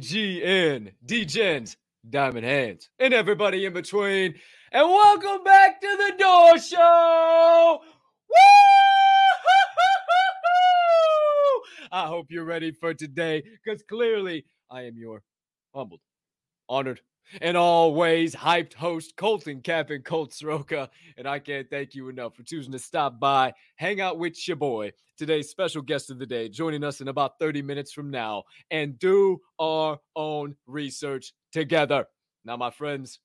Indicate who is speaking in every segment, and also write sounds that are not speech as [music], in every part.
Speaker 1: GMGAGN, Degens, Diamond Hands, and everybody in between. And welcome back to the Door Show. Woo! I hope you're ready for today because clearly I am your humbled, honored, and always hyped host, Colton Cappin Colt Soroka. And I can't thank you enough for choosing to stop by, hang out with your boy, today's special guest of the day, joining us in about 30 minutes from now, and do our own research together. Now, my friends,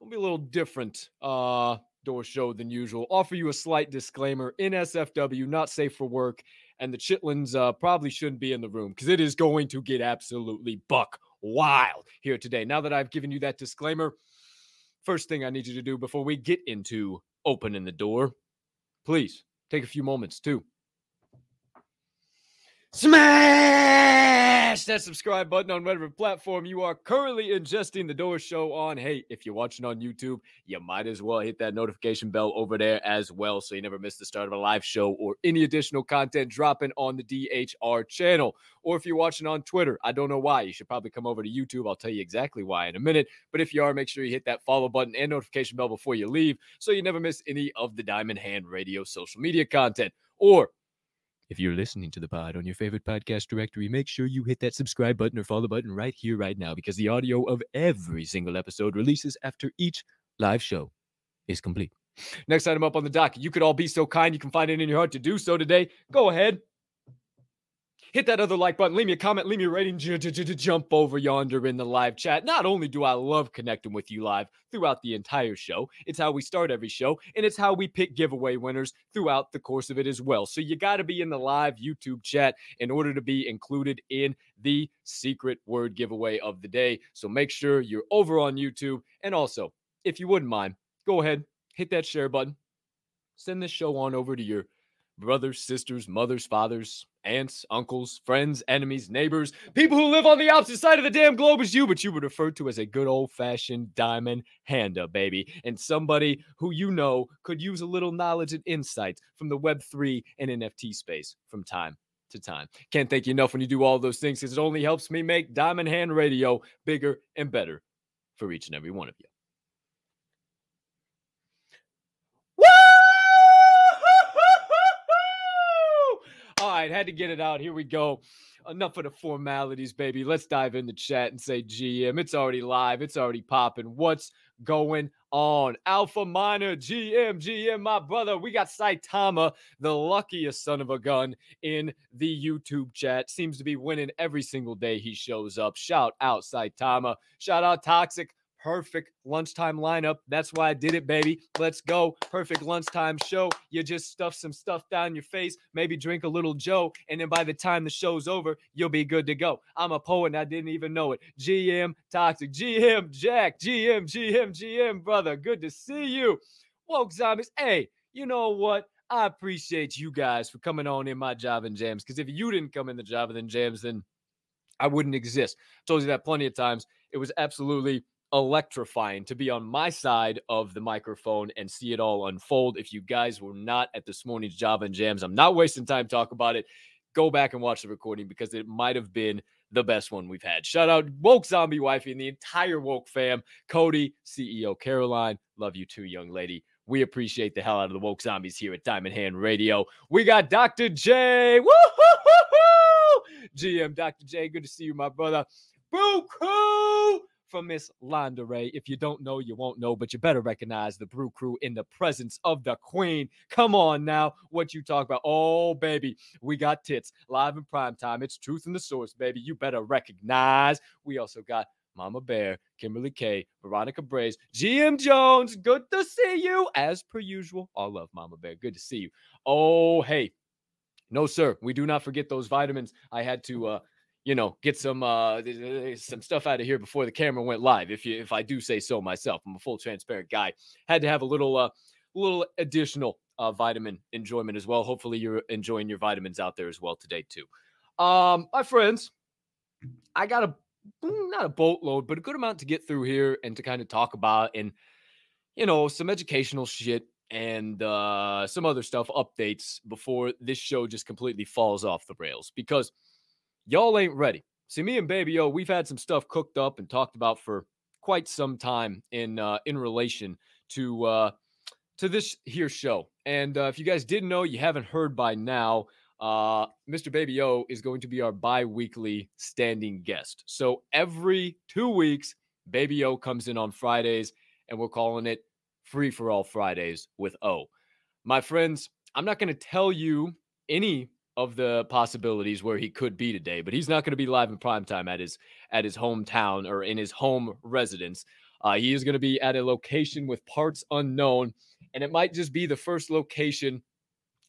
Speaker 1: gonna be a little different uh door show than usual. Offer you a slight disclaimer NSFW, not safe for work, and the Chitlins uh, probably shouldn't be in the room because it is going to get absolutely buck wild here today. Now that I've given you that disclaimer, first thing I need you to do before we get into opening the door, please take a few moments to smash that subscribe button on whatever platform you are currently ingesting the door show on. Hey, if you're watching on YouTube, you might as well hit that notification bell over there as well so you never miss the start of a live show or any additional content dropping on the DHR channel. Or if you're watching on Twitter, I don't know why. You should probably come over to YouTube. I'll tell you exactly why in a minute. But if you are, make sure you hit that follow button and notification bell before you leave so you never miss any of the Diamond Hand Radio social media content. Or if you're listening to the pod on your favorite podcast directory, make sure you hit that subscribe button or follow button right here, right now, because the audio of every single episode releases after each live show is complete. Next item up on the dock. You could all be so kind, you can find it in your heart to do so today. Go ahead, hit that other like button, leave me a comment, leave me a rating, j- j- j- jump over yonder in the live chat. Not only do I love connecting with you live throughout the entire show, it's how we start every show, and it's how we pick giveaway winners throughout the course of it as well. So you got to be in the live YouTube chat in order to be included in the secret word giveaway of the day. So make sure you're over on YouTube. And also, if you wouldn't mind, go ahead, hit that share button, send this show on over to your brothers, sisters, mothers, fathers, aunts, uncles, friends, enemies, neighbors, people who live on the opposite side of the damn globe as you, but you were referred to as a good old fashioned diamond handa, baby, and somebody who you know could use a little knowledge and insight from the Web3 and NFT space from time to time. Can't thank you enough when you do all those things because it only helps me make Diamond Hand Radio bigger and better for each and every one of you. All right, had to get it out. Here we go. Enough of the formalities, baby. Let's dive in the chat and say GM. It's already live. It's already popping. What's going on? Alpha Minor, GM, GM, my brother. We got Saitama, the luckiest son of a gun in the YouTube chat. Seems to be winning every single day he shows up. Shout out Saitama. Shout out Toxic perfect lunchtime lineup. That's why I did it, baby. Let's go. Perfect lunchtime show. You just stuff some stuff down your face, maybe drink a little Joe, and then by the time the show's over, you'll be good to go. I'm a poet and I didn't even know it. GM Toxic, GM Jack, GM, GM, GM, brother. Good to see you. Woke Zombies. Hey, you know what? I appreciate you guys for coming on in my Java and Jams because if you didn't come in the Java and Jams, then I wouldn't exist. I told you that plenty of times. It was absolutely electrifying to be on my side of the microphone and see it all unfold. If you guys were not at this morning's Java and Jams, I'm not wasting time talking about it. Go back and watch the recording because it might have been the best one we've had. Shout out Woke Zombie Wifey and the entire Woke fam. Cody, CEO Caroline, love you too, young lady. We appreciate the hell out of the Woke Zombies here at Diamond Hand Radio. We got Dr. J. Woo-hoo-hoo-hoo! GM Dr. J, good to see you, my brother. Boo Crew! Miss Londa Ray. If you don't know, you won't know, but you better recognize the Brew Crew in the presence of the Queen. Come on now, what you talk about? Oh, baby, we got tits live in prime time. It's truth in the source, baby. You better recognize. We also got Mama Bear, Kimberly K, Veronica Braze, GM Jones. Good to see you. As per usual, all love Mama Bear. Good to see you. Oh, hey. No, sir. We do not forget those vitamins. I had to uh you know, get some uh some stuff out of here before the camera went live. If you if I do say so myself, I'm a full transparent guy. Had to have a little uh little additional uh vitamin enjoyment as well. Hopefully you're enjoying your vitamins out there as well today too. Um my friends, I got a not a boatload, but a good amount to get through here and to kind of talk about and you know, some educational shit and uh some other stuff updates before this show just completely falls off the rails because y'all ain't ready. See, me and Baby O, we've had some stuff cooked up and talked about for quite some time in uh, in relation to uh, to this here show. And uh, if you guys didn't know, you haven't heard by now. Uh, Mr. Baby O is going to be our bi-weekly standing guest. So every two weeks, Baby O comes in on Fridays, and we're calling it Free for All Fridays with O. My friends, I'm not going to tell you any of the possibilities where he could be today, but he's not going to be live in prime time at his at his hometown or in his home residence. Uh, he is going to be at a location with parts unknown, and it might just be the first location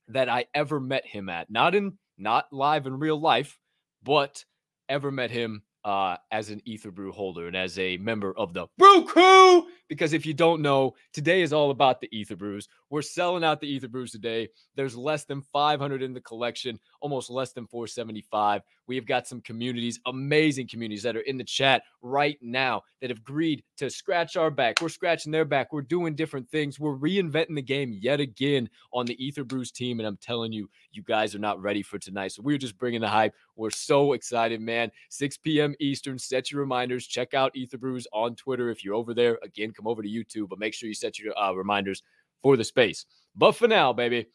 Speaker 1: that I ever met him at. Not in not live in real life, but ever met him uh, as an Ether Brew holder and as a member of the Brew Crew. Because if you don't know, today is all about the Ether Brews. We're selling out the Ether Brews today. There's less than 500 in the collection, almost less than 475. We've got some communities, amazing communities that are in the chat right now that have agreed to scratch our back. We're scratching their back. We're doing different things. We're reinventing the game yet again on the Ether Brews team. And I'm telling you, you guys are not ready for tonight. So we're just bringing the hype. We're so excited, man. 6 p.m. Eastern. Set your reminders. Check out Ether Brews on Twitter if you're over there. Again, come over to YouTube, but make sure you set your uh, reminders for the space. But for now, baby,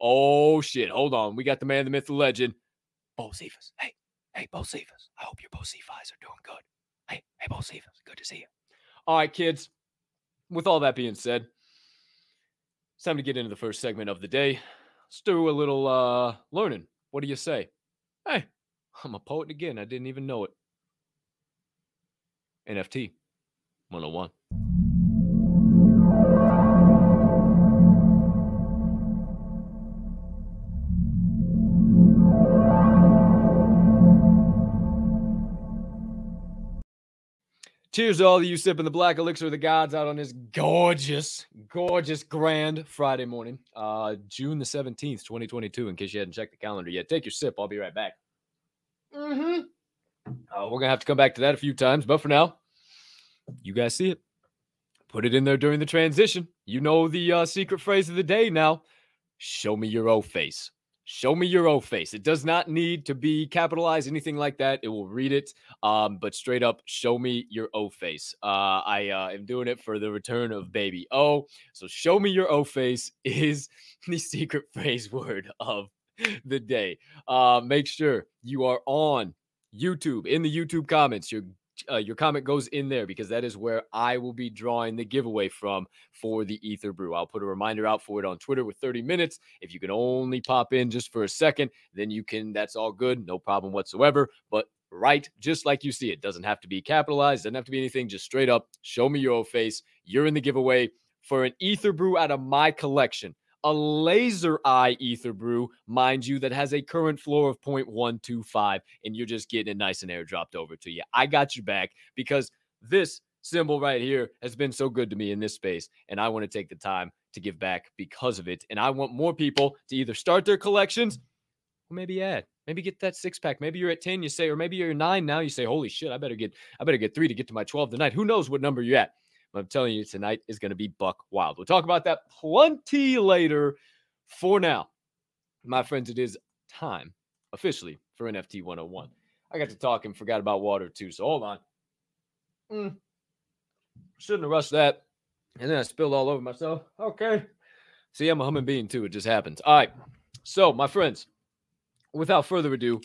Speaker 1: oh shit, hold on. We got the man, the myth, the legend, Bo Cephas. Hey, hey, Bo Cephas. I hope your Bo Cephas are doing good. Hey, hey, Bo Cephas. Good to see you. All right, kids. With all that being said, it's time to get into the first segment of the day. Let's do a little uh learning. What do you say? Hey, I'm a poet again. I didn't even know it. NFT 101. Cheers to all of you sipping the black elixir of the gods out on this gorgeous, gorgeous, grand Friday morning, uh, June the 17th, 2022. In case you hadn't checked the calendar yet, take your sip. I'll be right back. Mm-hmm. Uh, we're going to have to come back to that a few times, but for now, you guys see it. Put it in there during the transition. You know the uh, secret phrase of the day now. Show me your O face. Show me your O face. It does not need to be capitalized, anything like that. It will read it. Um, but straight up, show me your O face. Uh, I uh, am doing it for the return of baby O. So show me your O face [laughs] is the secret phrase word of the day. Uh, make sure you are on YouTube in the YouTube comments. You're uh, your comment goes in there because that is where I will be drawing the giveaway from for the Ether Brew. I'll put a reminder out for it on Twitter with 30 minutes. If you can only pop in just for a second, then you can, that's all good. No problem whatsoever. But right, just like you see it, doesn't have to be capitalized, doesn't have to be anything, just straight up show me your face. You're in the giveaway for an Ether Brew out of my collection a laser eye ether brew, mind you, that has a current floor of 0.125, and you're just getting it nice and airdropped over to you. I got you back because this symbol right here has been so good to me in this space, and I want to take the time to give back because of it. And I want more people to either start their collections or maybe add. Maybe get that six pack. Maybe you're at 10, you say, or maybe you're nine now. You say, holy shit, I better get, I better get three to get to my 12 tonight. Who knows what number you're at? I'm telling you, tonight is going to be buck wild. We'll talk about that plenty later. For now, my friends, it is time officially for NFT 101. I got to talk and forgot about water too. So hold on. Mm. Shouldn't have rushed that. And then I spilled all over myself. Okay. See, I'm a human being too. It just happens. All right. So, my friends, without further ado,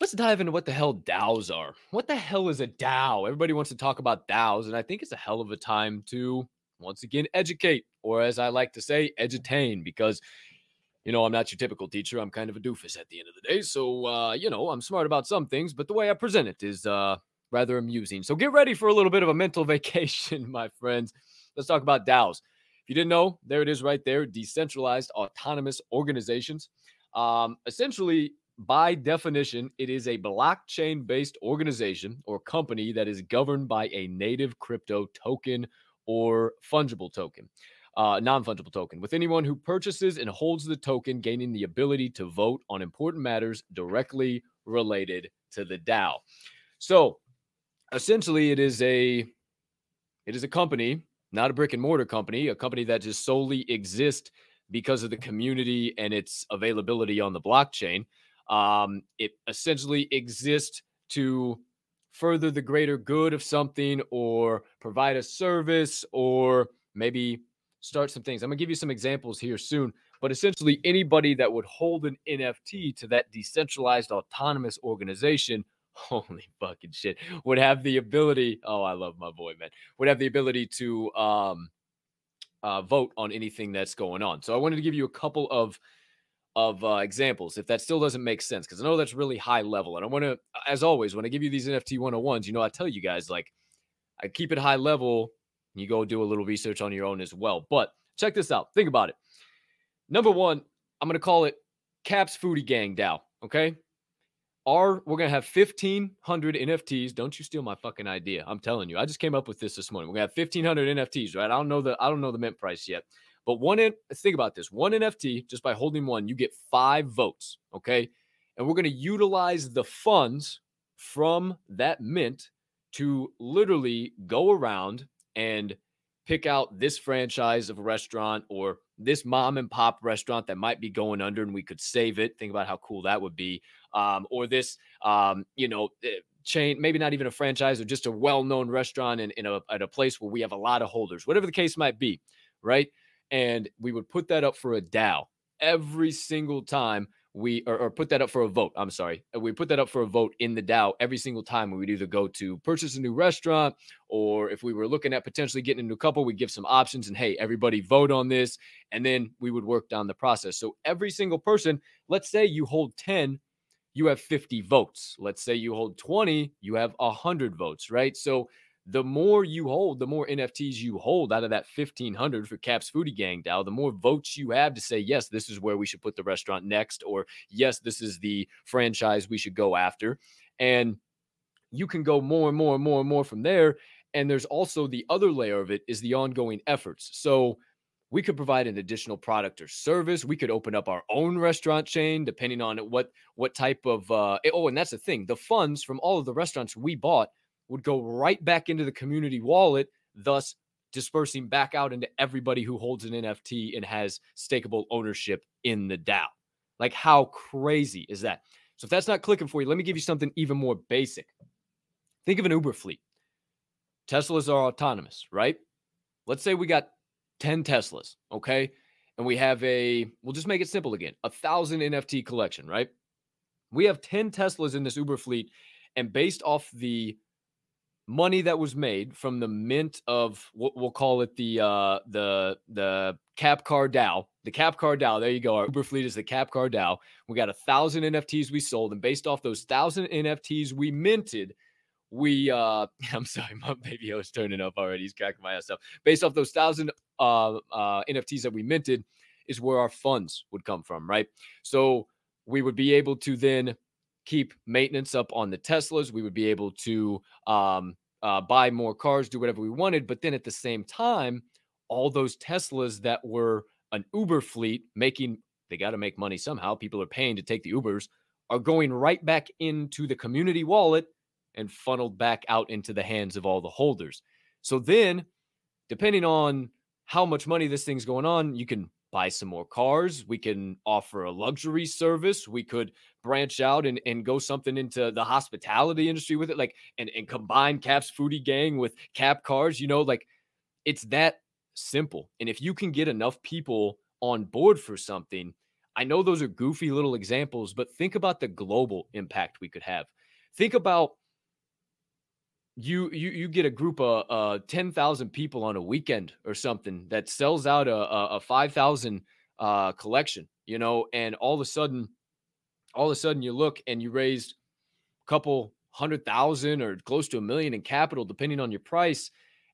Speaker 1: let's dive into what the hell DAOs are. What the hell is a DAO? Everybody wants to talk about DAOs, and I think it's a hell of a time to once again educate, or as I like to say, edutain, because you know, I'm not your typical teacher. I'm kind of a doofus at the end of the day. So, uh, you know, I'm smart about some things, but the way I present it is uh, rather amusing. So get ready for a little bit of a mental [laughs] vacation, my friends. Let's talk about DAOs. If you didn't know, there it is right there decentralized autonomous organizations. Um, essentially, by definition, it is a blockchain based organization or company that is governed by a native crypto token or fungible token, uh, non fungible token, with anyone who purchases and holds the token gaining the ability to vote on important matters directly related to the DAO. So essentially, it is a it is a company, not a brick and mortar company, a company that just solely exists because of the community and its availability on the blockchain. Um, it essentially exists to further the greater good of something or provide a service or maybe start some things. I'm going to give you some examples here soon, but essentially anybody that would hold an NFT to that decentralized autonomous organization [laughs] holy fucking shit would have the ability oh i love my boy man would have the ability to um uh vote on anything that's going on so i wanted to give you a couple of of uh, examples if that still doesn't make sense because i know that's really high level and i want to as always when i give you these nft 101s you know i tell you guys like i keep it high level you go do a little research on your own as well but check this out think about it. Number one i'm going to call it caps foodie gang dao okay? Our we're gonna have 1500 nfts don't you steal my fucking idea i'm telling you i just came up with this this morning we're gonna have 1500 nfts right? I don't know the i don't know the mint price yet but one in think about this one nft just by holding one you get five votes okay and we're gonna utilize the funds from that mint to literally go around and pick out this franchise of a restaurant or this mom and pop restaurant that might be going under and we could save it. Think about how cool that would be. Um, or this, um, you know, eh, chain, maybe not even a franchise or just a well known restaurant in, in a, at a place where we have a lot of holders, whatever the case might be. Right. And we would put that up for a DAO every single time we or, or, put that up for a vote. I'm sorry. Uh, we put that up for a vote in the DAO every single time we would either go to purchase a new restaurant or if we were looking at potentially getting a new couple, we'd give some options and hey, everybody vote on this. And then we would work down the process. So every single person, let's say you hold 10, you have 50 votes. Let's say you hold 20, you have 100 votes, right? So the more you hold, the more NFTs you hold out of that 1500 for Caps Foodie Gang DAO, the more votes you have to say, yes, this is where we should put the restaurant next, or yes, this is the franchise we should go after. And you can go more and more and more and more from there. And there's also the other layer of it is the ongoing efforts. So we could provide an additional product or service. We could open up our own restaurant chain, depending on what what type of. Uh, oh, and that's the thing: the funds from all of the restaurants we bought would go right back into the community wallet, thus dispersing back out into everybody who holds an NFT and has stakeable ownership in the DAO. Like, how crazy is that? So, if that's not clicking for you, let me give you something even more basic. Think of an Uber fleet. Teslas are autonomous, right? Let's say we got 10 Teslas, okay? And we have a, we'll just make it simple again, a thousand NFT collection, right? We have 10 Teslas in this Uber fleet. And based off the money that was made from the mint of what we'll call it the uh the the cap car DAO. The cap car DAO. There you go. Our Uber fleet is the cap car DAO. We got a thousand NFTs we sold, and based off those thousand NFTs we minted, we uh [laughs] I'm sorry, my baby was turning up already. He's cracking my ass up. Based off those thousand uh uh NFTs that we minted is where our funds would come from, right? So we would be able to then keep maintenance up on the Teslas. We would be able to um, uh, buy more cars, do whatever we wanted. But then at the same time, all those Teslas that were an Uber fleet making, they got to make money somehow. People are paying to take the Ubers, are going right back into the community wallet and funneled back out into the hands of all the holders. So then, depending on how much money this thing's going on, you can buy some more cars. We can offer a luxury service. We could branch out and, and go something into the hospitality industry with it, like and, and combine Cap's foodie gang with Cap cars, you know, like it's that simple. And if you can get enough people on board for something, I know those are goofy little examples, but think about the global impact we could have. Think about you you you get a group of uh 10,000 people on a weekend or something that sells out a a, a 5,000 uh collection, you know, and all of a sudden all of a sudden you look and you raised a couple hundred thousand or close to a million in capital depending on your price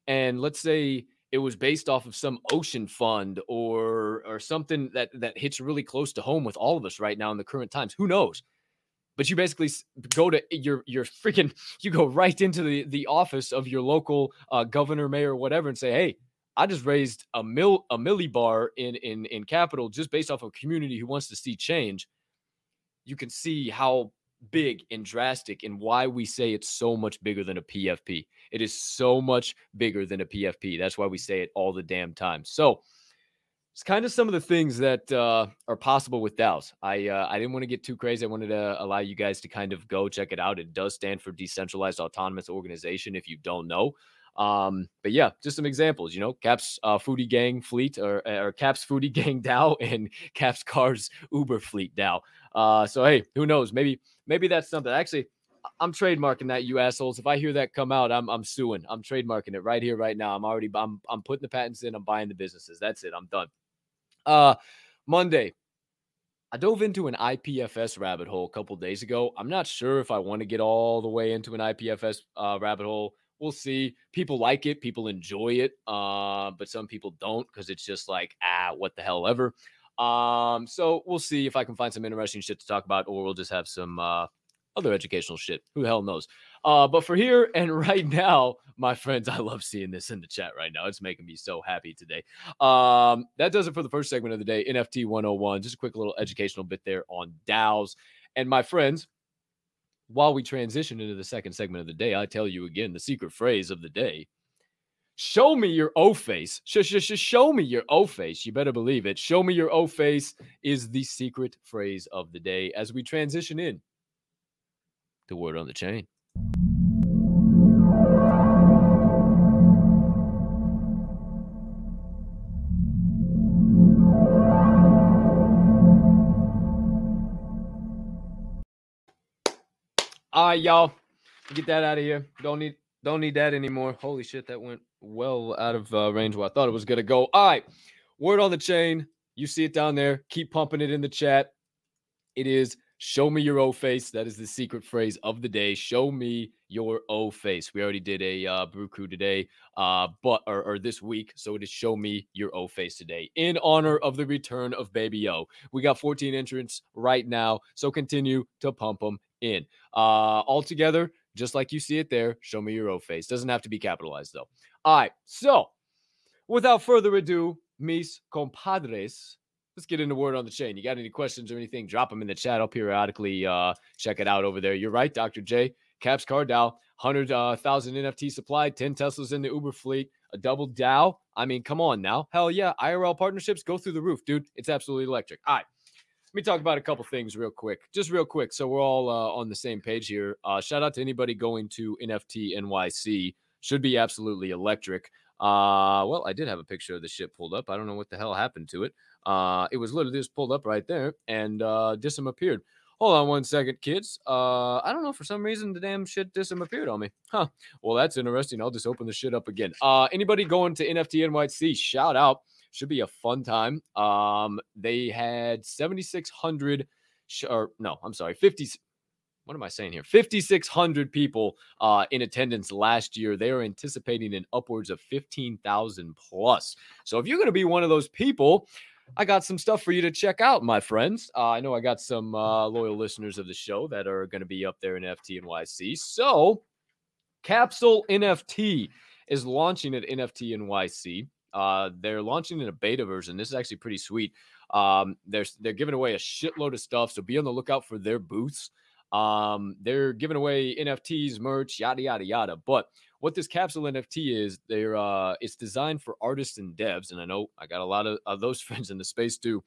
Speaker 1: and let's say it was based off of some ocean fund or or something that that hits really close to home with all of us right now in the current times who knows but you basically go to your your freaking [laughs] you go right into the the office of your local uh, governor, mayor, whatever, and say, hey. I just raised a mill a millibar in in in capital just based off a community who wants to see change. You can see how big and drastic and why we say it's so much bigger than a PFP. It is so much bigger than a PFP. That's why we say it all the damn time. So, it's kind of some of the things that uh, are possible with DAOs. I uh, I didn't want to get too crazy. I wanted to allow you guys to kind of go check it out. It does stand for decentralized autonomous organization. If you don't know, um, but yeah, just some examples. You know, Caps uh, Foodie Gang Fleet or or Caps Foodie [laughs] Gang DAO and Caps Cars Uber Fleet DAO. Uh, so hey, who knows? Maybe maybe that's something. Actually, I'm trademarking that, you assholes. If I hear that come out, I'm I'm suing. I'm trademarking it right here, right now. I'm already I'm I'm putting the patents in. I'm buying the businesses. That's it. I'm done. Uh, Monday, I dove into an IPFS rabbit hole a couple days ago. I'm not sure if I want to get all the way into an IPFS uh, rabbit hole. We'll see. People like it, people enjoy it, uh, but some people don't because it's just like, ah, what the hell ever. Um, so we'll see if I can find some interesting shit to talk about, or we'll just have some uh, other educational shit. Who the hell knows? Uh, but for here and [laughs] right now, my friends, I love seeing this in the chat right now. It's making me so happy today. Um, that does it for the first segment of the day. NFT 101. Just a quick little educational bit there on DAOs. And my friends, while we transition into the second segment of the day, I tell you again the secret phrase of the day. Show me your O face. Sh- sh- sh- show me your O face. You better believe it. Show me your O face is the secret phrase of the day as we transition in the word on the chain. All right, y'all. Get that out of here. Don't need don't need that anymore. Holy shit, that went well out of uh, range where I thought it was gonna go. All right. Word on the chain. You see it down there. Keep pumping it in the chat. It is Show me your O face. That is the secret phrase of the day. Show me your O face. We already did a uh, brew crew today, uh, but or, or this week. So it is show me your O face today in honor of the return of Baby O. We got 14 entrants right now, so continue to pump them in. Uh, all together, just like you see it there. Show me your O face. Doesn't have to be capitalized though. All right. So without further ado, mis compadres, let's get into word on the chain. You got any questions or anything? Drop them in the chat. I'll periodically uh, check it out over there. You're right, Dr. J. Caps Car DAO, 100,000 uh, NFT supply, 10 Teslas in the Uber fleet, a double DAO. I mean, come on now. Hell yeah. IRL partnerships go through the roof, dude. It's absolutely electric. All right. Let me talk about a couple things real quick. Just real quick. So we're all uh, on the same page here. Uh, shout out to anybody going to NFT NYC. Should be absolutely electric. Uh, well, I did have a picture of the ship pulled up. I don't know what the hell happened to it. Uh, it was literally just pulled up right there and uh, Dism appeared. Hold on one second, kids. Uh, I don't know. For some reason, the damn shit Dism appeared on me. Huh. Well, that's interesting. I'll just open the shit up again. Uh, anybody going to NFT NYC? Shout out. Should be a fun time. Um, they had 7,600, sh- or no, I'm sorry, 50, what am I saying here? 5,600 people uh, in attendance last year. They are anticipating an upwards of 15,000 plus. So if you're going to be one of those people, I got some stuff for you to check out, my friends. Uh, I know I got some uh, loyal listeners of the show that are going to be up there in FT and NYC. So, Capsule NFT is launching at NFT NYC. Uh, they're launching in a beta version. This is actually pretty sweet. Um, they're they're giving away a shitload of stuff, so be on the lookout for their booths. Um, they're giving away NFTs, merch, yada yada yada. But what this capsule NFT is, they're uh, it's designed for artists and devs, and I know I got a lot of, of those [laughs] friends in the space too.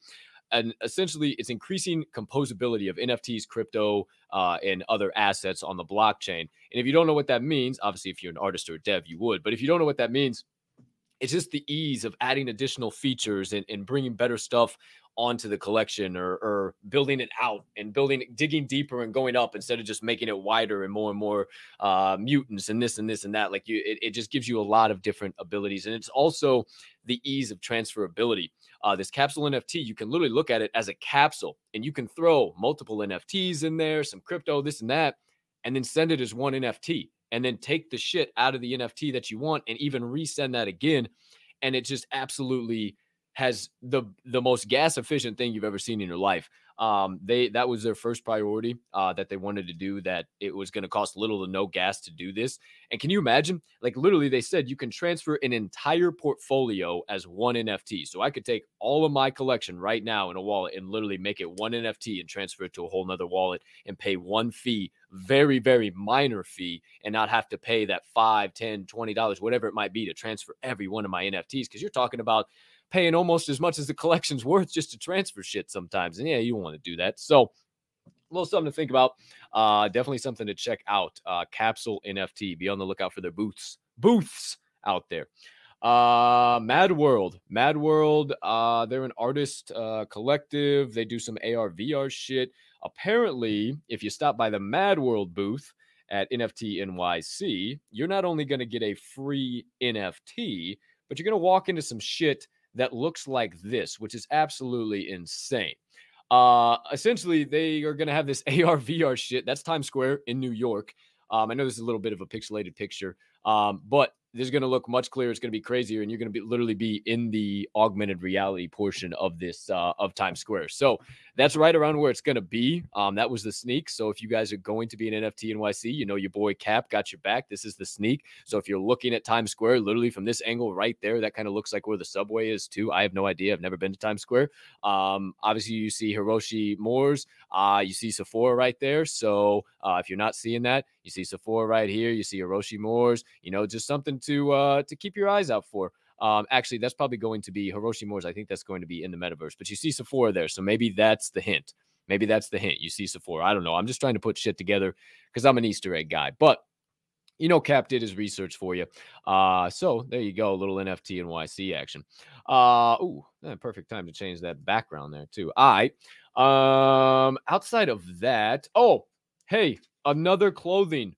Speaker 1: And essentially, it's increasing composability of NFTs, crypto, uh, and other assets on the blockchain. And if you don't know what that means, obviously, if you're an artist or a dev, you would. But if you don't know what that means, it's just the ease of adding additional features and, and bringing better stuff onto the collection or, or building it out and building digging deeper and going up instead of just making it wider and more and more uh, mutants and this and this and that. Like you it, it just gives you a lot of different abilities. And it's also the ease of transferability. Uh, this capsule nft you can literally look at it as a capsule and you can throw multiple nfts in there some crypto this and that and then send it as one nft and then take the shit out of the nft that you want and even resend that again and it just absolutely has the the most gas efficient thing you've ever seen in your life. Um, they that was their first priority uh, that they wanted to do. That it was going to cost little to no gas to do this. And can you imagine? Like literally, they said you can transfer an entire portfolio as one NFT. So I could take all of my collection right now in a wallet and literally make it one NFT and transfer it to a whole nother wallet and pay one fee, very very minor fee, and not have to pay that five, ten, twenty dollars, whatever it might be, to transfer every one of my NFTs. Because you're talking about paying almost as much as the collection's [laughs] worth just to transfer shit sometimes. And yeah, you want to do that. So, a little something to think about. Uh, definitely something to check out. Uh, Capsule NFT. Be on the lookout for their booths. Booths out there. Uh, Mad World. Mad World. Uh, they're an artist uh, collective. They do some AR VR shit. Apparently, if you stop by the Mad World booth at NFT NYC, you're not only going to get a free NFT, but you're going to walk into some shit that looks like this, which is absolutely insane. Uh, essentially, they are going to have this [laughs] AR VR shit. That's Times Square in New York. Um, I know this is a little bit of a pixelated picture, um, but this is going to look much clearer. It's going to be crazier, and you're going to be literally be in the augmented reality portion of this uh, of Times Square. So that's right around where it's going to be. Um, that was the sneak. So if you guys are going to be an NFT NYC, you know your boy Cap got your back. This is the sneak. So if you're looking at Times Square, literally from this angle right there, that kind of looks like where the subway is too. I have no idea. I've never been to Times Square. Um, obviously you see Hiroshi Moores. Uh, you see Sephora right there. So uh, if you're not seeing that, you see Sephora right here. You see Hiroshi Moores. You know, just something to uh, to keep your eyes out for. Um, actually, that's probably going to be Hiroshi Moores. I think that's going to be in the metaverse, but you see Sephora there. So maybe that's the hint. Maybe that's the hint. You see Sephora. I don't know. I'm just trying to put shit together because I'm an Easter egg guy. But you know, Cap did his research for you. Uh, so there you go, a little NFT NYC action. Uh, ooh, perfect time to change that background there too. All right. Um, outside of that, oh, hey, another clothing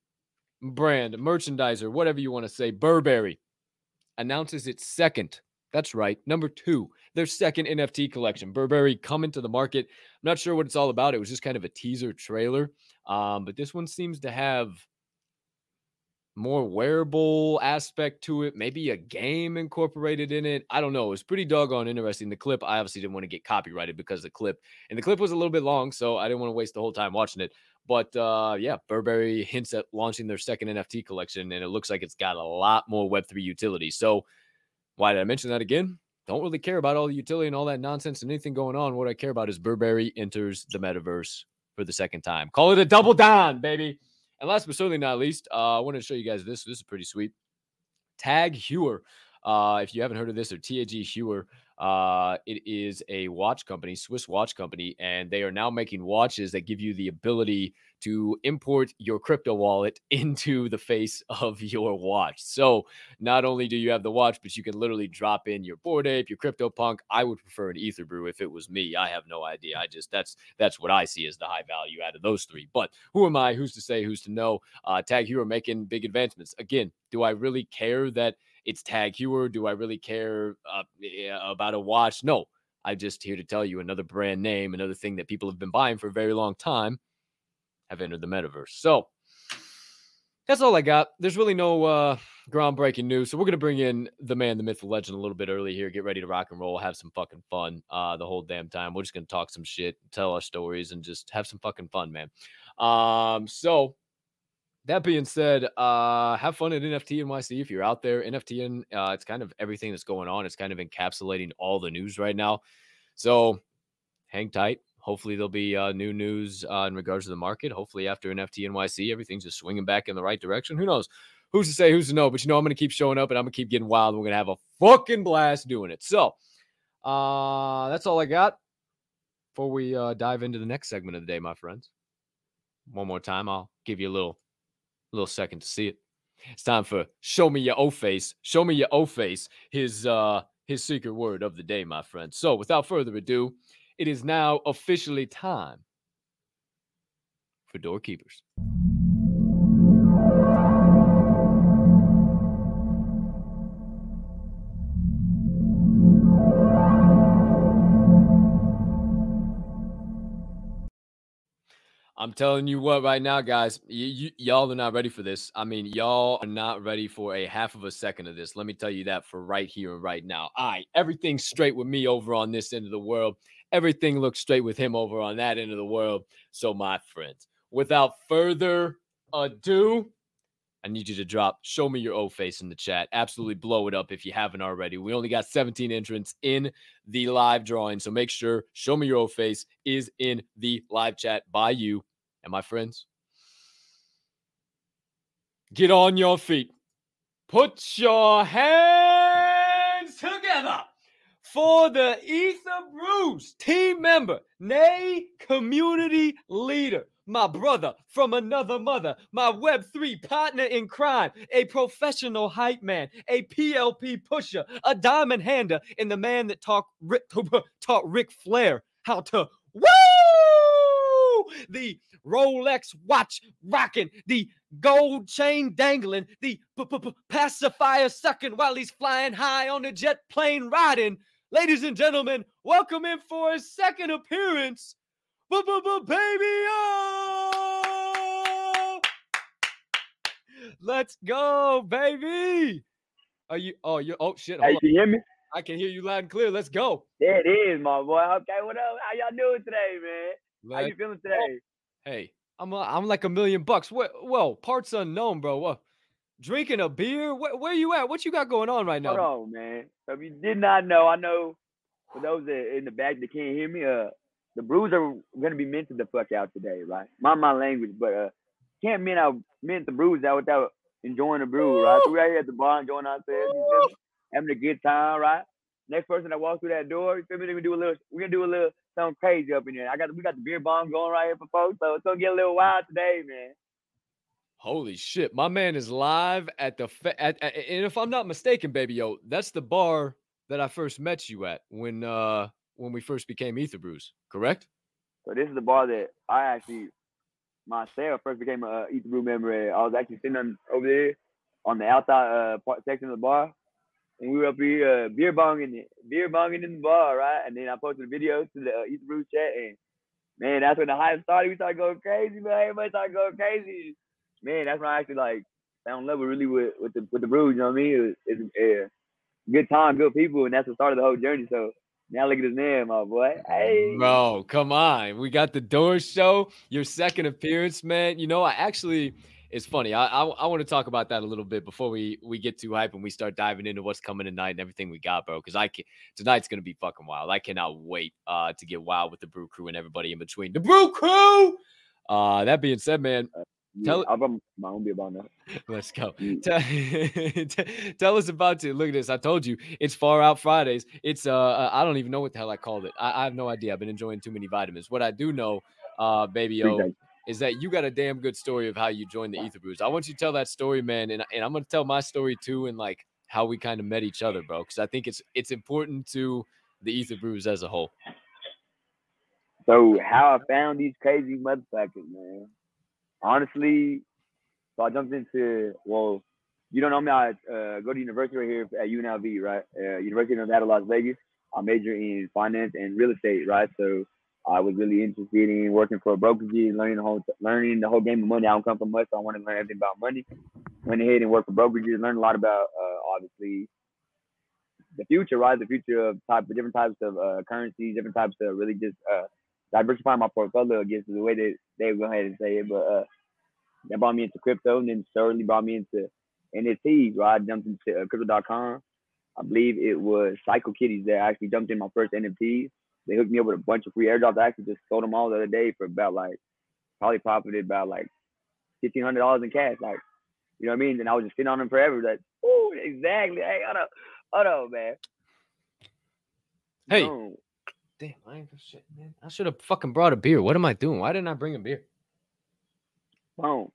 Speaker 1: brand, merchandiser, whatever you want to say, Burberry announces its second. That's right, number two, their second NFT collection, Burberry, coming to the market. I'm not sure what it's all about. It was just kind of a teaser trailer, um, but this one seems to have more wearable aspect to it, maybe a game incorporated in it. I don't know. It was pretty doggone interesting. The clip, I obviously didn't want to get copyrighted because the clip and the clip was a little bit long, so I didn't want to waste the whole time watching it. But uh, yeah, Burberry hints at launching their second NFT collection, and it looks like it's got a lot more Web3 utility. So, why did I mention that again? Don't really care about all the utility and all that nonsense and anything going on. What I care about is Burberry enters the metaverse for the second time. Call it a double down, baby. And last but certainly not least, uh, I wanted to show you guys this. This is pretty sweet. Tag Heuer. Uh, if you haven't heard of this, or TAG Heuer, uh, it is a watch company, Swiss watch company, and they are now making watches that give you the ability to import your crypto wallet [laughs] into the face of your watch. So not only do you have the watch, but you can literally drop in your Bored Ape, your CryptoPunk. I would prefer an Etherbrew if it was me. I have no idea. I just that's that's what I see as the high value out of those three. But who am I? Who's to say? Who's to know? Uh, Tag Heuer making big advancements. Again, do I really care that? It's Tag Heuer. Do I really care uh, about a watch? No. I'm just here to tell you another brand name, another thing that people have been buying for a very long time have entered the metaverse. So that's all I got. There's really no uh, groundbreaking news. So we're going to bring in the man, the myth, the legend a little bit early here. Get ready to rock and roll, have some fucking fun uh, the whole damn time. We're just going to talk some shit, tell our stories, and just have some fucking fun, man. Um, so that being said, uh, have fun at NFT NYC if you're out there. NFT and uh, it's kind of everything that's going on. It's kind of encapsulating all the news right now. So hang tight. Hopefully there'll be uh, new news uh, in regards to the market. Hopefully after NFT NYC, everything's just swinging back in the right direction. Who knows? Who's to say? Who's to know? But you know, I'm going to keep showing up and I'm going to keep getting wild. We're going to have a fucking blast doing it. So uh, that's all I got before we uh, dive into the next segment of the day, my friends. One more time, I'll give you a little little second to see it. It's time for show me your O face. Show me your O face. His uh his secret word of the day, my friend. So without further ado, it is now officially time for doorkeepers. I'm telling you what, right now, guys, y- y- y'all are not ready for this. I mean, y'all are not ready for a half of a second of this. Let me tell you that for right here and right now. Right, everything's straight with me over on this end of the world. Everything looks straight with him over on that end of the world. So, my friends, without further ado, I need you to drop show me your O face in the chat. Absolutely blow it up if you haven't already. We only got 17 entrants in the live drawing. So make sure show me your O face is in the live chat by you. And my friends, get on your feet. Put your hands together for the Ether Brews team member, nay, community leader, my brother from another mother, my Web3 partner in crime, a professional hype man, a PLP pusher, a diamond hander, and the man that taught Rick, taught Ric Flair how to woo! The Rolex watch rocking, the gold chain dangling, the pacifier sucking while he's flying high on a jet plane riding. Ladies and gentlemen, welcome in for his second appearance. Baby, oh! Let's go, baby. Are you? Oh, you. Oh shit.
Speaker 2: Hey, can you hear me?
Speaker 1: I can hear you loud and clear. Let's go.
Speaker 2: There it is, my boy. Okay, what up? How y'all doing today, man? How you feeling today?
Speaker 1: Hey, I'm a, I'm like a million bucks. Well, well, parts unknown, bro. What? Drinking a beer? Where, where you at? What you got going on right now?
Speaker 2: Hold on, man. So if you did not know, I know for those that in the back that can't hear me, uh, the brews are gonna be minted the fuck out today, right? Mind my language, but uh, can't mint out mint the brews out without enjoying the brew, right? So we're out here at the bar enjoying ourselves, having a good time, right? Next person that walks through that door, you feel me? We're gonna do a little, we're gonna do a little something crazy up in here. I got we got the beer bomb going right here for folks, so it's gonna get a little wild today, man.
Speaker 1: Holy shit, my man is live at the fe- at, at, and if I'm not mistaken, baby, yo, that's the bar that I first met you at when uh when we first became Ether Brews, correct?
Speaker 2: So this is the bar that I actually myself first became a Ether Brew member. At. I was actually sitting on, over there on the outside uh, part, section of the bar, and we were up here uh, beer bonging, beer bonging in the bar, right? And then I posted a video to the uh, Ether Brew chat, and man, that's when the hype started. We started going crazy, man. Everybody started going crazy. Man, that's when I actually like in love with really with with the with the brews. You know what I mean? It it's a good time, good people, and that's the start of the whole journey. So now look at his name, my boy. Hey.
Speaker 1: Bro, come on. We got the door show, your second appearance, man. You know, I actually it's funny. I, I, I want to talk about that a little bit before we we get too hype and we start diving into what's coming tonight and everything we got, bro. Because I can tonight's gonna be fucking wild. I cannot wait uh to get wild with the Brew Crew and everybody in between. The Brew Crew. Uh, that being said, man,
Speaker 2: uh, tell I'm my own beer about [laughs] that.
Speaker 1: Let's go. tell, [laughs] tell us about it. Look at this. I told you it's far out Fridays. It's uh, uh I don't even know what the hell I called it. I, I have no idea. I've been enjoying too many vitamins. What I do know, uh, baby, yo is that you got a damn good story of how you joined the Ether Brews. I want you to tell that story, man, and, and I'm gonna tell my story too, and like how we kind of met each other, bro. Because I think it's it's important to the Ether Brews as a whole.
Speaker 2: So how I found these crazy motherfuckers, man. Honestly, so I jumped into well, you don't know me. I uh, go to university right here at UNLV, right? Uh, University of Nevada, Las Vegas. I major in finance and real estate, right? So I was really interested in working for a brokerage, learning the whole learning the whole game of money. I don't come from much, so I wanted to learn everything about money. Went ahead and worked for brokerages, learned a lot about uh, obviously the future, right? The future of type of different types of uh, currencies, different types of really just uh, diversifying my portfolio against the way that they go ahead and say it. But uh, that brought me into crypto, and then certainly brought me into NFTs. Right, I jumped into uh, crypto.com. I believe it was Cycle Kitties that actually jumped in my first NFTs they hooked me up with a bunch of free airdrops. I actually just sold them all the other day for about like probably profited about like fifteen hundred dollars in cash. Like, you know what I mean? And I was just sitting on them forever. Like, oh, exactly. Hey, hold up, hold up, man.
Speaker 1: Hey. No. Damn, I ain't shit, man. I should have fucking brought a beer. What am I doing? Why didn't I bring a beer?
Speaker 2: Boom.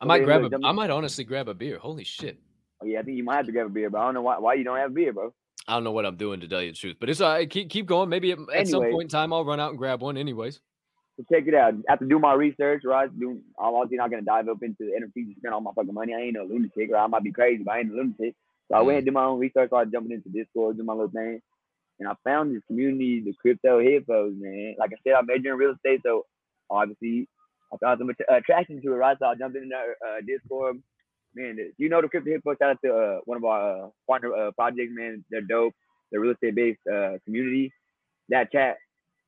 Speaker 1: I might grab a. I might honestly grab a beer. Holy shit.
Speaker 2: Oh, yeah, I think you might have to grab a beer, but I don't know why. Why you don't have beer, bro?
Speaker 1: I don't know what I'm doing to tell you the truth, but it's all right. Keep keep going. Maybe at, anyway, some point in time I'll run out and grab one. Anyways.
Speaker 2: So check it out. After do my research, right? Do I'm obviously not gonna dive up into the NFTs and spend all my fucking money. I ain't no lunatic, or I might be crazy, but I ain't a lunatic. So I went and mm-hmm. did my own research. Started jumping into Discord, doing my little thing, and I found this community, the crypto hippos, man. Like I said, I'm majored in real estate, so obviously I found some attraction to it, right? So I jumped in there, uh, Discord. Man, you know the crypto hippos. Shout out to uh, one of our uh, partner uh, projects, man. They're dope the real estate based uh, community, that chat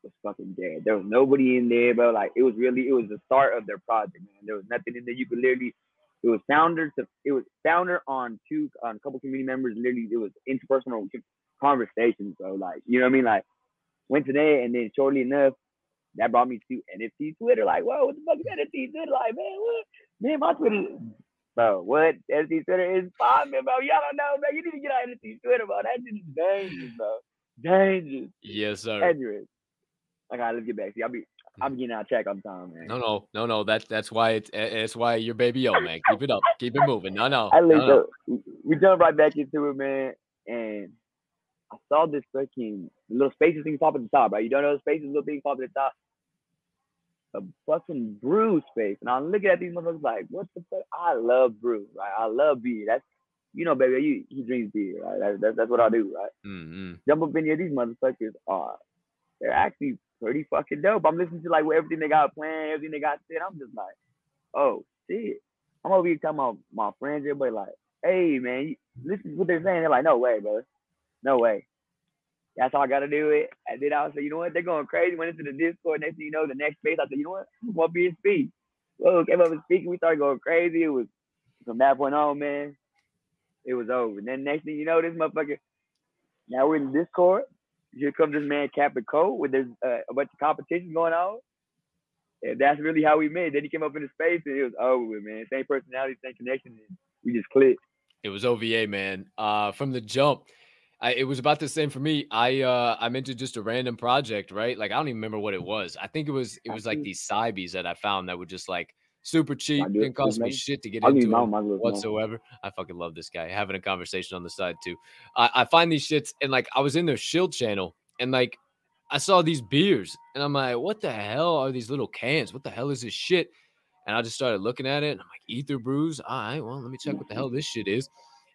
Speaker 2: was fucking dead. There was nobody in there, bro. Like it was really, it was the start of their project, man. There was nothing in there. You could literally, it was founder to, it was founder on two, on a couple community members. Literally, it was interpersonal conversations, bro. Like you know what I mean? Like went today, and then shortly enough, that brought me to NFT Twitter. Like, whoa, what the fuck is NFT Twitter? Like, man, what? Man, my Twitter Bro, what NFT Twitter is popping, bro. Y'all don't know, bro. You need to get on NFT Twitter, bro. That shit is dangerous, bro. dangerous,
Speaker 1: Yes, sir.
Speaker 2: dangerous. Okay, let's get back. See, I'll be I'm mm. getting out of track the time, man.
Speaker 1: No, no, no, no. That's that's why it's that's why you're baby O, man. Keep it up. Keep it moving. No, no.
Speaker 2: I
Speaker 1: no,
Speaker 2: linked
Speaker 1: no.
Speaker 2: We- jump right back into it, man. And I saw this fucking little spaces thing pop at the top, right? You don't know spaces, little thing pop at the top. A fucking brew space. And I'm looking at these motherfuckers like, what the fuck? I love brew, right? I love beer. That's, you know, baby, you, he drinks beer, right? That, that, that's what I do, right?
Speaker 1: Mm-hmm.
Speaker 2: Jump up in here, these motherfuckers are, they're actually pretty fucking dope. I'm listening to like everything they got planned, everything they got said. I'm just like, oh, shit. I'm over here telling my, my friends, everybody like, hey man, you- listen to what they're saying. They're like, no way, bro. No way. That's how I gotta do it. And then I was like, you know what? They're going crazy. Went into the Discord. Next thing you know, the next space, I said, you know what? I'm gonna be and speak. Whoa, came up and speaking. We started going crazy. It was from that point on, man. It was over. And then next thing you know, this motherfucker. Now we're in Discord. Here comes this man Cappin Colt with there's uh, a bunch of competition going on. And that's really how we met. Then he came up in the space and it was over with, man. Same personality, same connection. We just clicked.
Speaker 1: It was OVA, man. Uh, from the jump, I, it was about the same for me. I uh, I'm into just a random project, right? Like I don't even remember what it was. I think it was it was like these Cybes that I found that were just like super cheap, didn't cost me shit to get
Speaker 2: I'll
Speaker 1: into
Speaker 2: you my
Speaker 1: them
Speaker 2: my little
Speaker 1: whatsoever. I fucking love this guy. Having a conversation on the side too. I, I find these shits and like I was in their shield channel and like I saw these beers and I'm like, what the hell are these little cans? What the hell is this shit? And I just started looking at it and I'm like, Ether Brews. All right, well, let me check what the hell this shit is.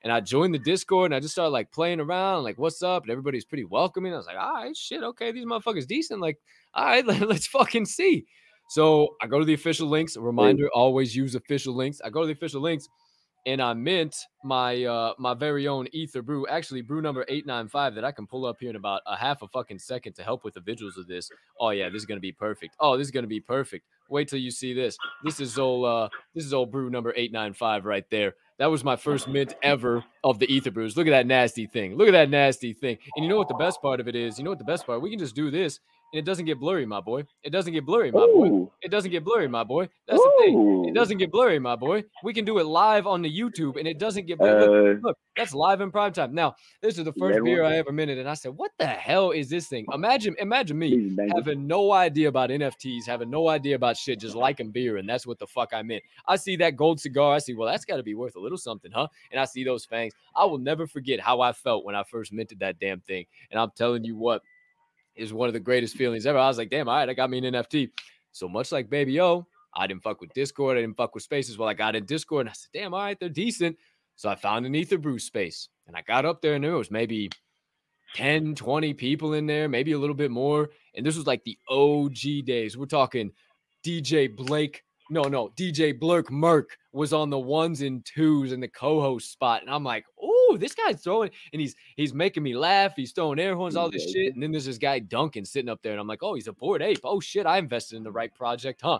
Speaker 1: And I joined the Discord and I just started like playing around, like, what's up? And everybody's pretty welcoming. I was like, all right, shit, okay, these motherfuckers decent. Like, all right, [laughs] let, let's fucking see. So I go to the official links. A reminder: always use official links. I go to the official links, and I mint my uh my very own Ether brew, actually brew number eight nine five that I can pull up here in about a half a fucking second to help with the visuals of this. Oh yeah, this is gonna be perfect. Oh, this is gonna be perfect. Wait till you see this. This is old uh this is old brew number eight nine five right there. That was my first mint ever of the Ether brews. Look at that nasty thing. Look at that nasty thing. And you know what the best part of it is? You know what the best part? We can just do this and it doesn't get blurry, my boy. It doesn't get blurry, my boy. It doesn't get blurry, my boy. That's the thing. It doesn't get blurry, my boy. We can do it live on the YouTube, and it doesn't get blurry. Look,
Speaker 2: Uh,
Speaker 1: look, that's live in prime time. Now, this is the first beer. I ever minted, and I said, "What the hell is this thing?" Imagine, imagine me having no idea about NFTs, having no idea about shit, just liking beer, and that's what the fuck I meant. I see that gold cigar, I see, well, that's got to be worth a little something, huh? And I see those fangs. I will never forget how I felt when I first minted that damn thing. And I'm telling you what, is one of the greatest feelings ever. I was like, damn, all right, I got me an NFT. So much like Baby O, I didn't fuck with Discord, I didn't fuck with spaces. Well, I got in Discord, and I said, damn, all right, they're decent. So I found an Ether Brew space, and I got up there, and there was maybe 10, 20 people in there, maybe a little bit more. And this was like the OG days. We're talking DJ Blake. No, no, DJ Blurk Merk was on the ones and twos in the co-host spot. And I'm like, oh, this guy's throwing and he's he's making me laugh. He's throwing air horns, all this shit. And then there's this guy Duncan sitting up there. And I'm like, oh, he's a bored ape. Oh shit, I invested in the right project, huh?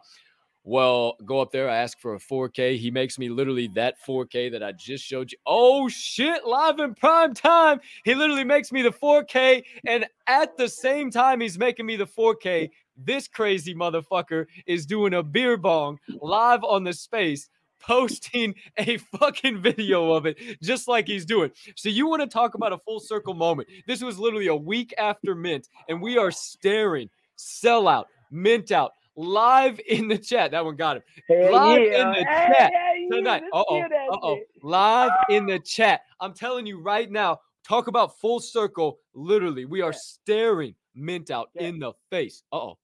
Speaker 1: Well, go up there. I ask for a 4K. He makes me literally that 4K that I just showed you. Oh shit, live in prime time. He literally makes me the 4K. And at the same time, he's making me the 4K. [laughs] This crazy motherfucker is doing a beer bong live on the space, posting a fucking video of it, just like he's doing. So, you want to talk about a full circle moment? This was literally a week after Mint, and we are staring, sell out, mint out, live in the chat. That one got him
Speaker 2: Hell
Speaker 1: live in the
Speaker 2: Hey,
Speaker 1: chat
Speaker 2: yeah, yeah,
Speaker 1: tonight. Uh oh. Uh oh. Live in the chat. I'm telling you right now. Talk about full circle. Literally, we are
Speaker 2: Yeah.
Speaker 1: staring Mint out
Speaker 2: Yeah.
Speaker 1: in the face. Uh oh.
Speaker 2: All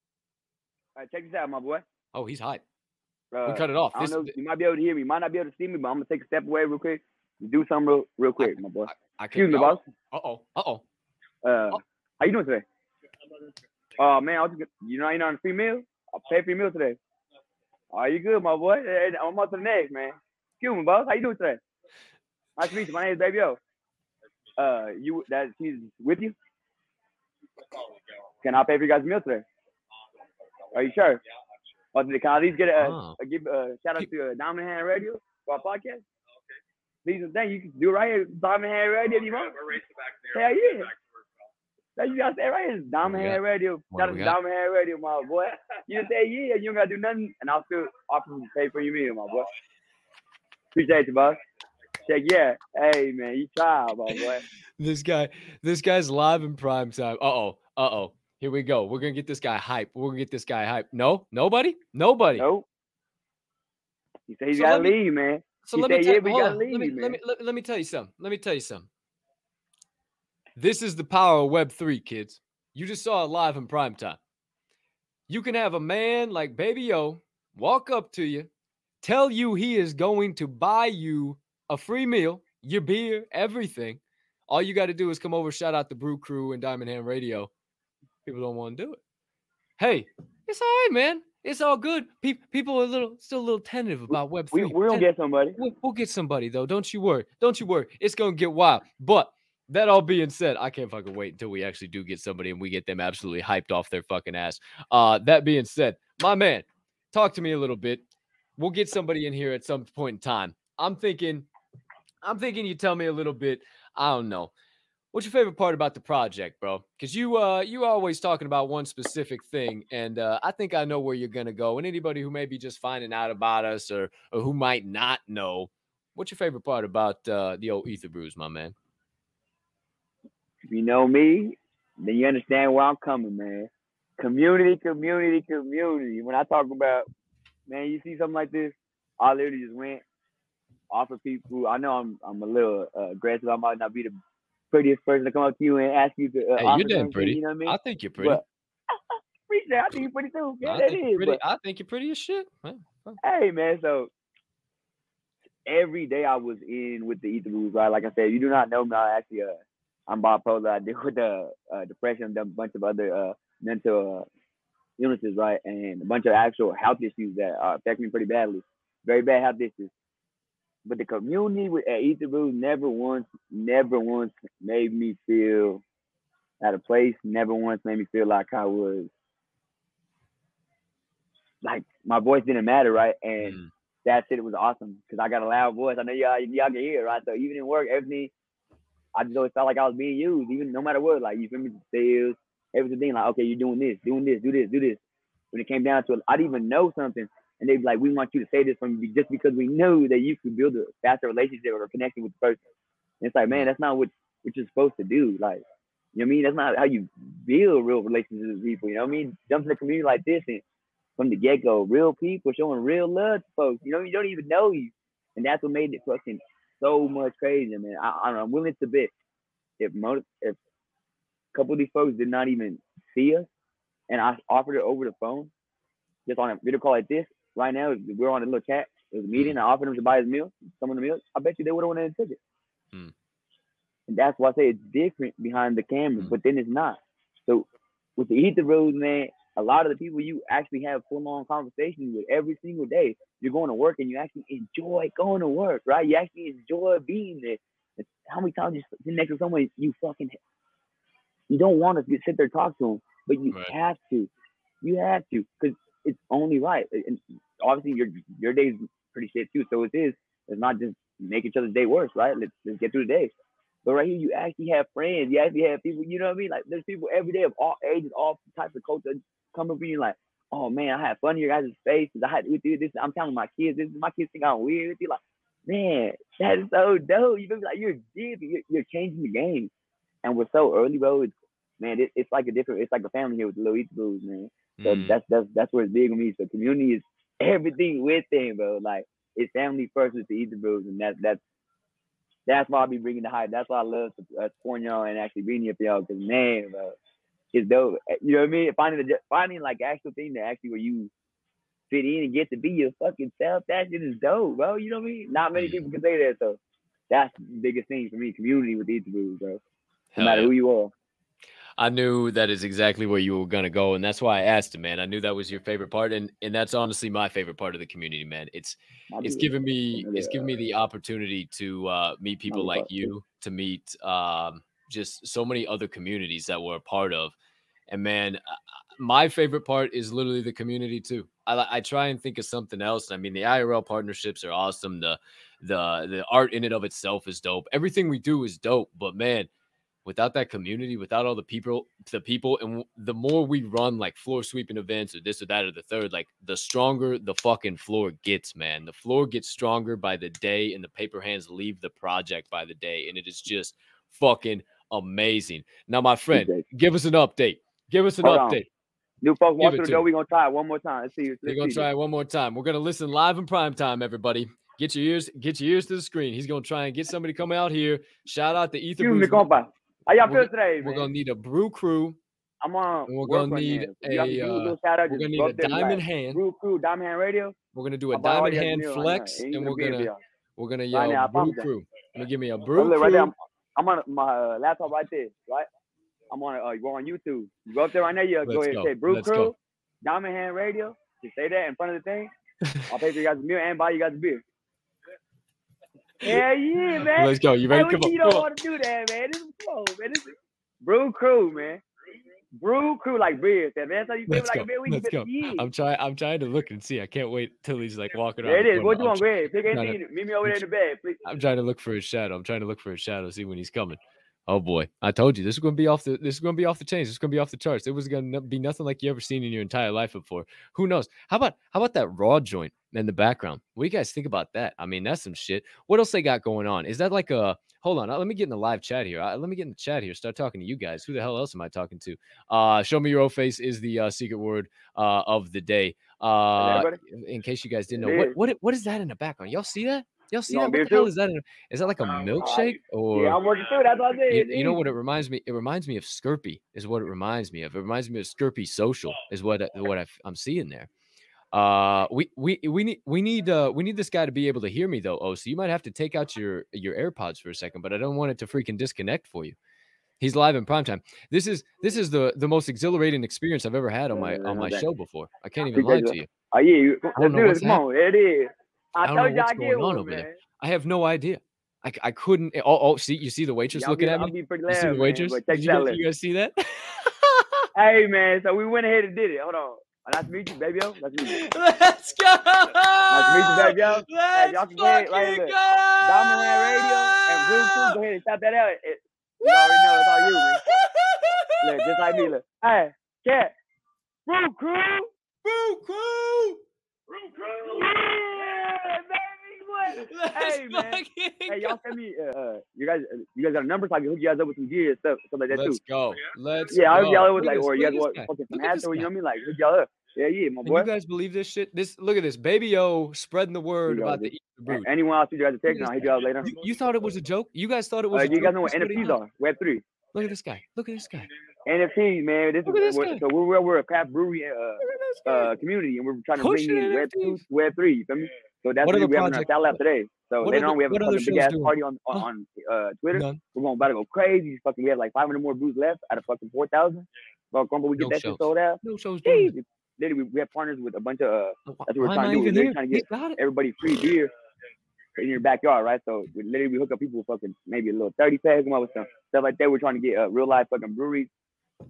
Speaker 2: right, check this out, my boy.
Speaker 1: Oh, he's hot.
Speaker 2: Uh,
Speaker 1: We cut it off.
Speaker 2: I don't
Speaker 1: This,
Speaker 2: know. You might be able to hear me. You might not be able to see me, but I'm gonna take a step away real quick. Do something real, real quick, my boy.
Speaker 1: I
Speaker 2: Excuse me,
Speaker 1: oh,
Speaker 2: boss.
Speaker 1: Uh oh. Uh oh.
Speaker 2: Uh, how you doing today? Oh man, I was just, you know I ain't on a free meal. I'll pay for your meal today. Are you good, my boy? Hey, I'm on to the next, man. Excuse me, boss. How you doing today? Nice to meet you. My name is Baby O. Uh, you that she's with you? Can I pay for you guys' meal today? Are you sure? Or can I at least get a,
Speaker 1: Oh.
Speaker 2: a give a shout out to uh, Diamond Hand Radio for our podcast? Please and thank you. You can do right here, Diamond Hand Radio if you want. Hell yeah. That you gotta say right here, Diamond
Speaker 1: we
Speaker 2: Hand Radio.
Speaker 1: What
Speaker 2: Shout out to
Speaker 1: got?
Speaker 2: Diamond Hand Radio, my boy. [laughs] You just say yeah, you don't gotta do nothing, and I'll still offer to pay for your meal, my boy. Appreciate you, boss. check. Yeah. Hey man, you try, my boy. [laughs]
Speaker 1: this guy, this guy's live in prime time. Uh oh. Uh oh. Here we go. We're gonna get this guy hype. We're gonna get this guy hype. No, nobody, nobody.
Speaker 2: Nope. He said he's
Speaker 1: So
Speaker 2: gotta
Speaker 1: me-
Speaker 2: leave, man.
Speaker 1: So
Speaker 2: He
Speaker 1: let me tell
Speaker 2: "Yeah, we gotta
Speaker 1: on. let me,
Speaker 2: leave,
Speaker 1: let me let, let me tell you something. Let me tell you something. This is the power of Web three, kids. You just saw it live in prime time. You can have a man like Baby O walk up to you, tell you he is going to buy you a free meal, your beer, everything. All you got to do is come over, shout out the Brew Crew and Diamond Hand Radio. People don't want to do it. Hey, it's all right, man. It's all good. Pe- people are a little, still a little tentative about Web
Speaker 2: We
Speaker 1: three.
Speaker 2: we're gonna get somebody.
Speaker 1: We'll, we'll get somebody though. Don't you worry. Don't you worry. It's gonna get wild. But that all being said, I can't fucking wait until we actually do get somebody and we get them absolutely hyped off their fucking ass. Uh, that being said, my man, talk to me a little bit. We'll get somebody in here at some point in time. I'm thinking, I'm thinking you tell me a little bit. I don't know. What's your favorite part about the project, bro? Because you uh you always talking about one specific thing, and uh, I think I know where you're gonna go. And anybody who may be just finding out about us or or who might not know, what's your favorite part about uh, the old Ether Brews, my man?
Speaker 2: If you know me, then you understand where I'm coming, man. Community, community, community. When I talk about, man, you see something like this, I literally just went, off of people. I know I'm I'm a little uh, aggressive. I might not be the prettiest person to come up to you and ask you to. Uh,
Speaker 1: Hey, you're damn pretty.
Speaker 2: You know what I mean?
Speaker 1: I think you're pretty.
Speaker 2: But [laughs] appreciate. I think you're pretty too. Yeah,
Speaker 1: I
Speaker 2: that
Speaker 1: you're pretty.
Speaker 2: but-
Speaker 1: I think you're pretty as shit. man.
Speaker 2: hey man, so every day I was in with the Ether Brews, right? Like I said, you do not know me. I actually, uh, I'm bipolar. I deal with uh, uh, depression, and a bunch of other uh, mental uh, illnesses, right? And a bunch of actual health issues that uh, affect me pretty badly. Very bad health issues. But the community with at Blues never once, never once made me feel out of place. Never once made me feel like I was like my voice didn't matter, right? And
Speaker 1: Mm.
Speaker 2: that shit was awesome because I got a loud voice. I know y'all y'all can hear, right? So even in work, everything, I just always felt like I was being used, even no matter what. Like you feel me, sales, everything. Like okay, you're doing this, doing this, do this, do this. When it came down to it, I didn't even know something, and they'd be like, "We want you to say this from you just because we know that you could build a faster relationship or connection with the person." And it's like, man, that's not what what you're supposed to do. Like, you know what I mean? That's not how you build real relationships with people. You know what I mean? Jump in a community like this and from the get go, real people showing real love to folks. You know, you don't even know you, and that's what made it fucking so much crazy, man. I, I, I'm willing to bet if most if a couple of these folks did not even see us, and I offered it over the phone, just on a video call like this. Right now, we're on a little chat. It was a meeting. I offered them to buy his meal, some of the meals. I bet you they would have went and took it.
Speaker 1: Hmm.
Speaker 2: And that's why I say it's different behind the camera,
Speaker 1: Hmm.
Speaker 2: but then it's not. So with the Ether Brews, man, a lot of the people you actually have full on conversations with every single day. You're going to work and you actually enjoy going to work, right? You actually enjoy being there. It's how many times you sit next to someone you fucking you don't want to sit there and talk to them, but you
Speaker 1: Right.
Speaker 2: have to. You have to because it's only right. And obviously your your day's pretty shit too, so it is. It's not just make each other's day worse, right? Let's let's get through the day. But right here, you actually have friends. You actually have people. You know what I mean? Like there's people every day of all ages, all types of culture coming for you. Like, oh man, I had fun in your guys' faces. I had with you this. I'm telling my kids this. Is my kids think I'm weird. with you. Like, man, that is so dope. You feel? Like you're deep. You're, you're changing the game. And we're so early, bro. It's, man, it, it's like a different. It's like a family here with the Blues, man. So
Speaker 1: Mm.
Speaker 2: that's that's that's where it's big on me. So community is everything with them, bro. Like it's family first with the Ether Brews, and that's that's that's why I be bringing the hype. That's why I love uh, supporting y'all and actually being here for y'all. Cause man, bro, it's dope. Eh, You know what I mean? Finding the finding like actual thing that actually where you fit in and get to be your fucking self. That shit is dope, bro. You know what I mean? Not many
Speaker 1: Mm.
Speaker 2: people can say that. So that's the biggest thing for me. Community with the Ether Brews, bro. No
Speaker 1: Hell
Speaker 2: matter
Speaker 1: yeah.
Speaker 2: who you are.
Speaker 1: I knew that is exactly where you were gonna go, and that's why I asked him, man. I knew that was your favorite part, and and that's honestly my favorite part of the community, man. It's it's given me it's given me the opportunity to uh, meet people like you, to meet um, just so many other communities that we're a part of, and man, my favorite part is literally the community too. I I try and think of something else. I mean, the IRL partnerships are awesome. The the the art in and of itself is dope. Everything we do is dope, but man, without that community, without all the people, the people, and the more we run like floor sweeping events or this or that or the third, like the stronger the fucking floor gets, man. The floor gets stronger by the day, and the paper hands leave the project by the day, and it is just fucking amazing. Now, my friend, give us an update. Give us an
Speaker 2: Hold on.
Speaker 1: update.
Speaker 2: New folks walk through
Speaker 1: to
Speaker 2: the door.
Speaker 1: me.
Speaker 2: We gonna try it one more time. Let's see. Let's
Speaker 1: We're gonna
Speaker 2: see.
Speaker 1: try it one more time. We're gonna listen live in prime time, everybody. Get your ears, get your ears to the screen. He's gonna try and get somebody to come out here. Shout out to Ethan.
Speaker 2: Excuse me, compa. How y'all feel today,
Speaker 1: We're
Speaker 2: man?
Speaker 1: gonna need a brew crew.
Speaker 2: I'm on.
Speaker 1: and we're gonna need
Speaker 2: this. You got to
Speaker 1: a, uh,
Speaker 2: shout out,
Speaker 1: We're gonna need a
Speaker 2: up there and be
Speaker 1: diamond hand.
Speaker 2: Brew Crew, Diamond Hand Radio.
Speaker 1: We're gonna do a diamond hand
Speaker 2: meal right
Speaker 1: flex, and we're gonna we're gonna
Speaker 2: Right
Speaker 1: yell
Speaker 2: now,
Speaker 1: brew
Speaker 2: that.
Speaker 1: crew. Gonna give me a brew
Speaker 2: right there.
Speaker 1: crew.
Speaker 2: I'm, I'm on my uh, laptop right there, right? I'm on. Uh, you go on YouTube. You go up there right now. You go ahead and say Brew
Speaker 1: Let's
Speaker 2: Crew,
Speaker 1: go.
Speaker 2: Diamond Hand Radio. Just say that in front of the thing. I'll pay for you guys a meal and buy you guys a beer. Hell yeah, [laughs] man.
Speaker 1: Let's go. You ready?
Speaker 2: what
Speaker 1: Come on.
Speaker 2: you
Speaker 1: come
Speaker 2: don't
Speaker 1: on.
Speaker 2: want to do that, man. This is cool, man. This is Brew Crew, man. Brew Crew like beer. Man. That's how you feel
Speaker 1: Let's
Speaker 2: like
Speaker 1: go.
Speaker 2: beer. We
Speaker 1: Let's go.
Speaker 2: yeah.
Speaker 1: I'm trying. I'm trying to look and see. I can't wait till he's like walking
Speaker 2: There
Speaker 1: around.
Speaker 2: it
Speaker 1: the.
Speaker 2: What you want? Ahead. Pick
Speaker 1: to-
Speaker 2: anything. Meet me over there in the bed, please.
Speaker 1: I'm trying to look for his shadow. I'm trying to look for his shadow, see when he's coming. Oh boy, I told you this is going to be off the this is going to be off the chains. This is going to be off the charts. It was going to be nothing like you ever seen in your entire life before. Who knows? How about how about that raw joint in the background? What do you guys think about that? I mean, that's some shit. What else they got going on? Is that like a hold on? uh, Let me get in the live chat here. Uh, let me get in the chat here. Start talking to you guys. Who the hell else am I talking to? Uh, show me your old face is the uh, secret word uh, of the day. Uh, in case you guys didn't know, what what what is that in the background? Y'all see that? Y'all see that?
Speaker 2: want
Speaker 1: What the hell is that? Is that like a milkshake or?
Speaker 2: Yeah, I'm working through. That's what I said.
Speaker 1: You, you know what it reminds me? It reminds me of Skirpy. Is what it reminds me of. It reminds me of Skirpy Social. Is what I- what I, am seeing there. Uh, we we we need we need uh we need this guy to be able to hear me though. Oh, so you might have to take out your your AirPods for a second, but I don't want it to freaking disconnect for you. He's live in prime time. This is this is the the most exhilarating experience I've ever had on my on my show before. I can't even lie to
Speaker 2: you.
Speaker 1: you.
Speaker 2: Oh yeah, you,
Speaker 1: I don't know what's
Speaker 2: this. Come on, there it is. I,
Speaker 1: I don't know what's
Speaker 2: I
Speaker 1: going on over there. I have no idea. I, I couldn't. Eh, oh, oh, see, you see the waitress
Speaker 2: Yeah,
Speaker 1: looking
Speaker 2: be,
Speaker 1: at me. You
Speaker 2: loud,
Speaker 1: see the waitress? Did you, guys, you guys see that? [laughs]
Speaker 2: Hey man, so we went ahead and did it. Hold on. Nice to meet you, baby. Yo. Nice to meet you. [laughs]
Speaker 1: Let's go.
Speaker 2: Nice to meet you, baby. Yo.
Speaker 1: Let's
Speaker 2: y'all can go ahead, right
Speaker 1: go.
Speaker 2: Hand Radio and Blue Crew. Go ahead and stop that out. It, you already know it's all you, man. Look, just like me. Look. Hey, cat. Blue Crew.
Speaker 1: Boo crew.
Speaker 2: Yeah, baby. What?
Speaker 1: Let's
Speaker 2: Hey, man.
Speaker 1: fucking
Speaker 2: Hey, y'all send me. Uh, uh, you guys, uh, you guys got a number so I can hook you guys up with some gear and stuff, stuff like that
Speaker 1: Let's
Speaker 2: too.
Speaker 1: go. Let's go.
Speaker 2: Yeah, I'll
Speaker 1: go.
Speaker 2: y'all up with like,
Speaker 1: this,
Speaker 2: or you
Speaker 1: look
Speaker 2: guys
Speaker 1: at
Speaker 2: want
Speaker 1: this guy.
Speaker 2: fucking some
Speaker 1: Look
Speaker 2: hats or you know what I mean? Like hook y'all up. Yeah, yeah, my
Speaker 1: And
Speaker 2: boy.
Speaker 1: you guys believe this shit? This look at this. Baby O spreading the word about the
Speaker 2: dude.
Speaker 1: Easter
Speaker 2: A- Anyone else you guys a
Speaker 1: Look
Speaker 2: text,
Speaker 1: at
Speaker 2: I'll hit you
Speaker 1: guy.
Speaker 2: up later.
Speaker 1: You, you thought it was a joke? You guys thought it
Speaker 2: Uh,
Speaker 1: was a joke?
Speaker 2: you
Speaker 1: joke?
Speaker 2: guys know what
Speaker 1: This is he
Speaker 2: NFTs
Speaker 1: does.
Speaker 2: are? Web three.
Speaker 1: Look at this guy. Look at this guy.
Speaker 2: NFTs, man. This
Speaker 1: Look
Speaker 2: is
Speaker 1: at this
Speaker 2: what-
Speaker 1: guy.
Speaker 2: so we're we're a craft brewery uh,
Speaker 1: Look at this guy.
Speaker 2: uh community, and we're trying to
Speaker 1: Pushing
Speaker 2: bring in Web two,
Speaker 1: NFTs.
Speaker 2: Web three. You feel me? So that's
Speaker 1: What
Speaker 2: what
Speaker 1: other
Speaker 2: we having our Sal Lab today. So
Speaker 1: what
Speaker 2: later on, we have a fucking big ass
Speaker 1: doing?
Speaker 2: party on
Speaker 1: Huh?
Speaker 2: on uh, Twitter.
Speaker 1: None.
Speaker 2: We're going about to go crazy. Fucking, we have like 500 more booths left out of fucking 4,000. But come, but we get
Speaker 1: No
Speaker 2: that
Speaker 1: shows.
Speaker 2: shit sold out.
Speaker 1: No shows
Speaker 2: literally, we, we have partners with a bunch of uh, that's what we're
Speaker 1: Why
Speaker 2: trying to do. We're
Speaker 1: even
Speaker 2: literally
Speaker 1: here?
Speaker 2: trying to get everybody free beer in your backyard, right? So we literally we hook up people with fucking maybe a little 30 packs, come up with some stuff like that. We're trying to get uh, real life fucking breweries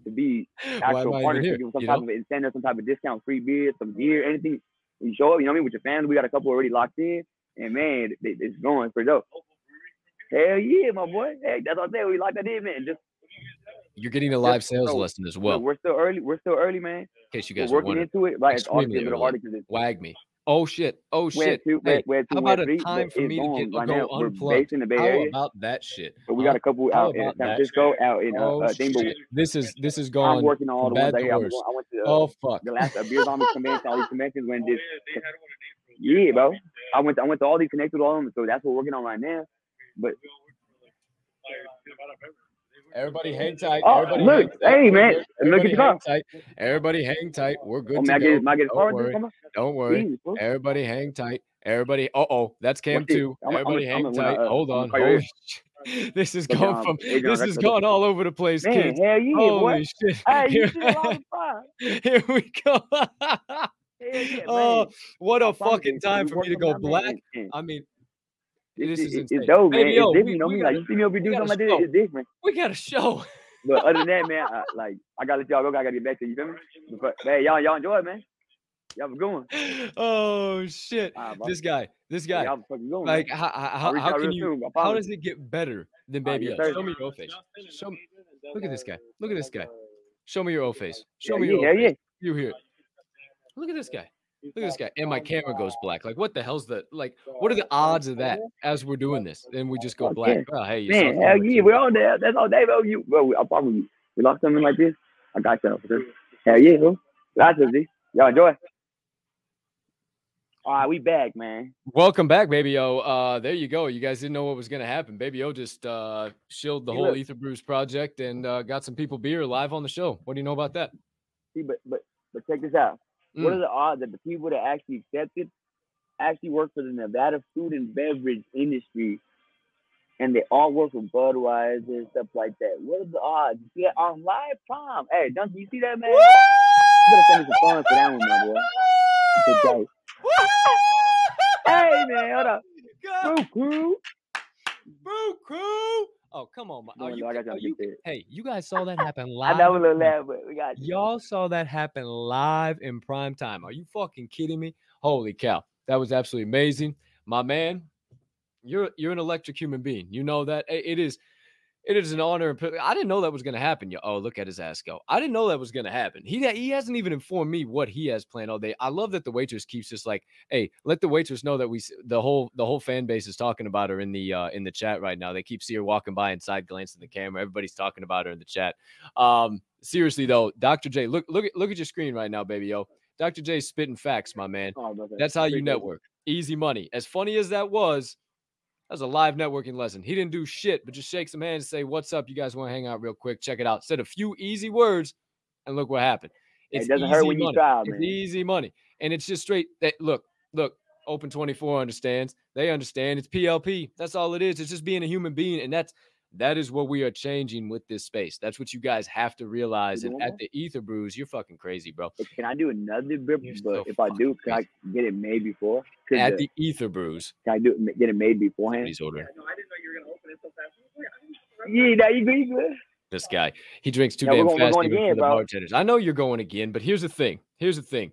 Speaker 2: to be actual partners,
Speaker 1: here?
Speaker 2: to give some
Speaker 1: You
Speaker 2: type
Speaker 1: know?
Speaker 2: of incentive, some type of discount, free beer, some gear, anything. You show up, you know what I mean, with your family. We got a couple already locked in, and man, it, it's going for dope. Hell yeah, my boy. Hey, that's what I'm saying. We locked that in, man. Just
Speaker 1: You're getting a live sales
Speaker 2: so,
Speaker 1: lesson as well. In
Speaker 2: we're still early. We're still early, man.
Speaker 1: In case you
Speaker 2: We're
Speaker 1: guys are
Speaker 2: working into it. Right, it's honestly a little
Speaker 1: early.
Speaker 2: harder because it's
Speaker 1: Wag me. Oh shit. Oh shit.
Speaker 2: two,
Speaker 1: Hey,
Speaker 2: web, web two,
Speaker 1: how
Speaker 2: web
Speaker 1: about a time for me to get
Speaker 2: right
Speaker 1: go
Speaker 2: now. We're
Speaker 1: unplugged?
Speaker 2: based in the Bay
Speaker 1: How about that shit?
Speaker 2: but we got a couple
Speaker 1: How
Speaker 2: out in
Speaker 1: about
Speaker 2: San
Speaker 1: that
Speaker 2: Francisco, out in uh,
Speaker 1: Oh
Speaker 2: uh, thing,
Speaker 1: shit. This is this is
Speaker 2: going.
Speaker 1: I'm
Speaker 2: working on all the
Speaker 1: bad
Speaker 2: ones out
Speaker 1: to
Speaker 2: here. I'm I went to uh,
Speaker 1: Oh fuck.
Speaker 2: the last uh, Beer Zombies [laughs] convention, all these conventions when this. Yeah, bro. I went. To, I went to all these connected with all of them, so that's what we're working on right now. But
Speaker 1: Everybody hang tight.
Speaker 2: Oh,
Speaker 1: Everybody
Speaker 2: look.
Speaker 1: hang tight.
Speaker 2: Hey, man.
Speaker 1: good.
Speaker 2: Look at
Speaker 1: Everybody hang tight. Everybody hang tight. We're good
Speaker 2: oh,
Speaker 1: to
Speaker 2: I
Speaker 1: go.
Speaker 2: get, I get
Speaker 1: Don't worry. Don't worry. Everybody hang tight. Everybody. Uh oh, that's Cam
Speaker 2: this.
Speaker 1: too.
Speaker 2: I'm- I'm-
Speaker 1: Everybody hang
Speaker 2: I'm
Speaker 1: tight.
Speaker 2: gonna, uh,
Speaker 1: Hold on.
Speaker 2: gonna call you
Speaker 1: Holy shit. [laughs] This is
Speaker 2: Look,
Speaker 1: going
Speaker 2: um,
Speaker 1: from this is going all over the place,
Speaker 2: Man,
Speaker 1: kids.
Speaker 2: hell yeah, boy.
Speaker 1: Holy shit. [laughs]
Speaker 2: Hey, you
Speaker 1: Here,
Speaker 2: see a lot of fire. [laughs]
Speaker 1: here we go.
Speaker 2: Hell yeah,
Speaker 1: oh, what a fucking time for me to go
Speaker 2: on that, man,
Speaker 1: black. I mean,
Speaker 2: This
Speaker 1: this is
Speaker 2: is it's dope, man.
Speaker 1: Baby,
Speaker 2: It's different,
Speaker 1: we-
Speaker 2: you know
Speaker 1: we
Speaker 2: me.
Speaker 1: gotta-
Speaker 2: Like you see me over here do something like this, it's different.
Speaker 1: we got a show.
Speaker 2: But other than that, [laughs] man, I, like I gotta let y'all go. I gotta get back to you. You feel me? But hey, y'all, y'all enjoy it, man. Y'all was going.
Speaker 1: Oh shit!
Speaker 2: Bro.
Speaker 1: This guy, this guy.
Speaker 2: Y'all fucking going.
Speaker 1: Like,
Speaker 2: man.
Speaker 1: how, how, how can you?
Speaker 2: soon,
Speaker 1: How does it get better than Baby
Speaker 2: yes,
Speaker 1: O? Show me your face. Show me. Look at this guy. Look at this guy. Show me your O face. Show
Speaker 2: Yeah,
Speaker 1: me
Speaker 2: yeah,
Speaker 1: your
Speaker 2: yeah,
Speaker 1: face.
Speaker 2: yeah.
Speaker 1: You here? Look at this guy. Look at this guy. And my camera goes black. Like, what the hell's the like? What are the odds of that as we're doing this? Then we just go black. Oh, hey, you
Speaker 2: Man, hell yeah, we're on there. That's all day, bro. You, bro, I promise you. We lost something like this. I got for sure. Hell yeah, bro. Got you, G. Y'all enjoy. All right, we back, man.
Speaker 1: Welcome back, Baby O. Uh, there you go. You guys didn't know what was gonna happen. Baby O just uh shilled the
Speaker 2: Hey,
Speaker 1: whole
Speaker 2: look.
Speaker 1: Ether Brews project and uh, got some people beer live on the show. What do you know about that?
Speaker 2: See, but but but check this out. What
Speaker 1: Mm.
Speaker 2: are the odds that the people that actually accepted actually work for the Nevada food and beverage industry, and they all work for Budweiser and stuff like that? What are the odds? Yeah, on live time. Hey, Duncan, you see that man? Woo! You better send me some funds for that one, my boy. Good. Hey man, hold up. Crew, crew.
Speaker 1: Boo Crew. Oh, come on.
Speaker 2: No,
Speaker 1: Are
Speaker 2: no,
Speaker 1: you,
Speaker 2: I got
Speaker 1: are
Speaker 2: y'all
Speaker 1: you, hey, you guys saw that [laughs] happen live.
Speaker 2: I know a little laugh, but we got you.
Speaker 1: Y'all saw that happen live in prime time. Are you fucking kidding me? Holy cow. That was absolutely amazing. My man, you're you're an electric human being. You know that. It is it is an honor. I didn't know that was going to happen. Yo. Oh, look at his ass go. I didn't know that was going to happen. He he hasn't even informed me what he has planned all day. I love that the waitress keeps just like, hey, let the waitress know that we the whole the whole fan base is talking about her in the uh, in the chat right now. They keep see her walking by and side glancing the camera. Everybody's talking about her in the chat. Um, seriously though, Dr. J, look look at look at your screen right now, baby. Yo, Dr. J spitting facts, my man.
Speaker 2: Oh.
Speaker 1: That's how you network. Easy money. As funny as that was, that was a live networking lesson. He didn't do shit, but just shake some hands and say, What's up? You guys want to hang out real quick? Check it out. Said a few easy words, and look what happened.
Speaker 2: It
Speaker 1: It's
Speaker 2: doesn't hurt when you
Speaker 1: money.
Speaker 2: try,
Speaker 1: It's easy money. And it's just straight that look, look, Open 24 understands. They understand. It's PLP. That's all it is. It's just being a human being. And that's that is what we are changing with this space. That's what you guys have to realize. And at the Ether Brews, you're fucking crazy, bro.
Speaker 2: But Can I do another beer?
Speaker 1: You're
Speaker 2: But
Speaker 1: so
Speaker 2: if I do,
Speaker 1: fucking
Speaker 2: can I get it made before?
Speaker 1: At
Speaker 2: the-
Speaker 1: the Ether Brews,
Speaker 2: can I do it, get it made beforehand?
Speaker 1: he's ordering.
Speaker 2: Yeah, now you good, you good.
Speaker 1: this guy. He drinks too
Speaker 2: Yeah, we're
Speaker 1: damn
Speaker 2: going- we're
Speaker 1: fast
Speaker 2: going again,
Speaker 1: the
Speaker 2: bro.
Speaker 1: bartenders. I know you're going again, but here's the thing. Here's the thing.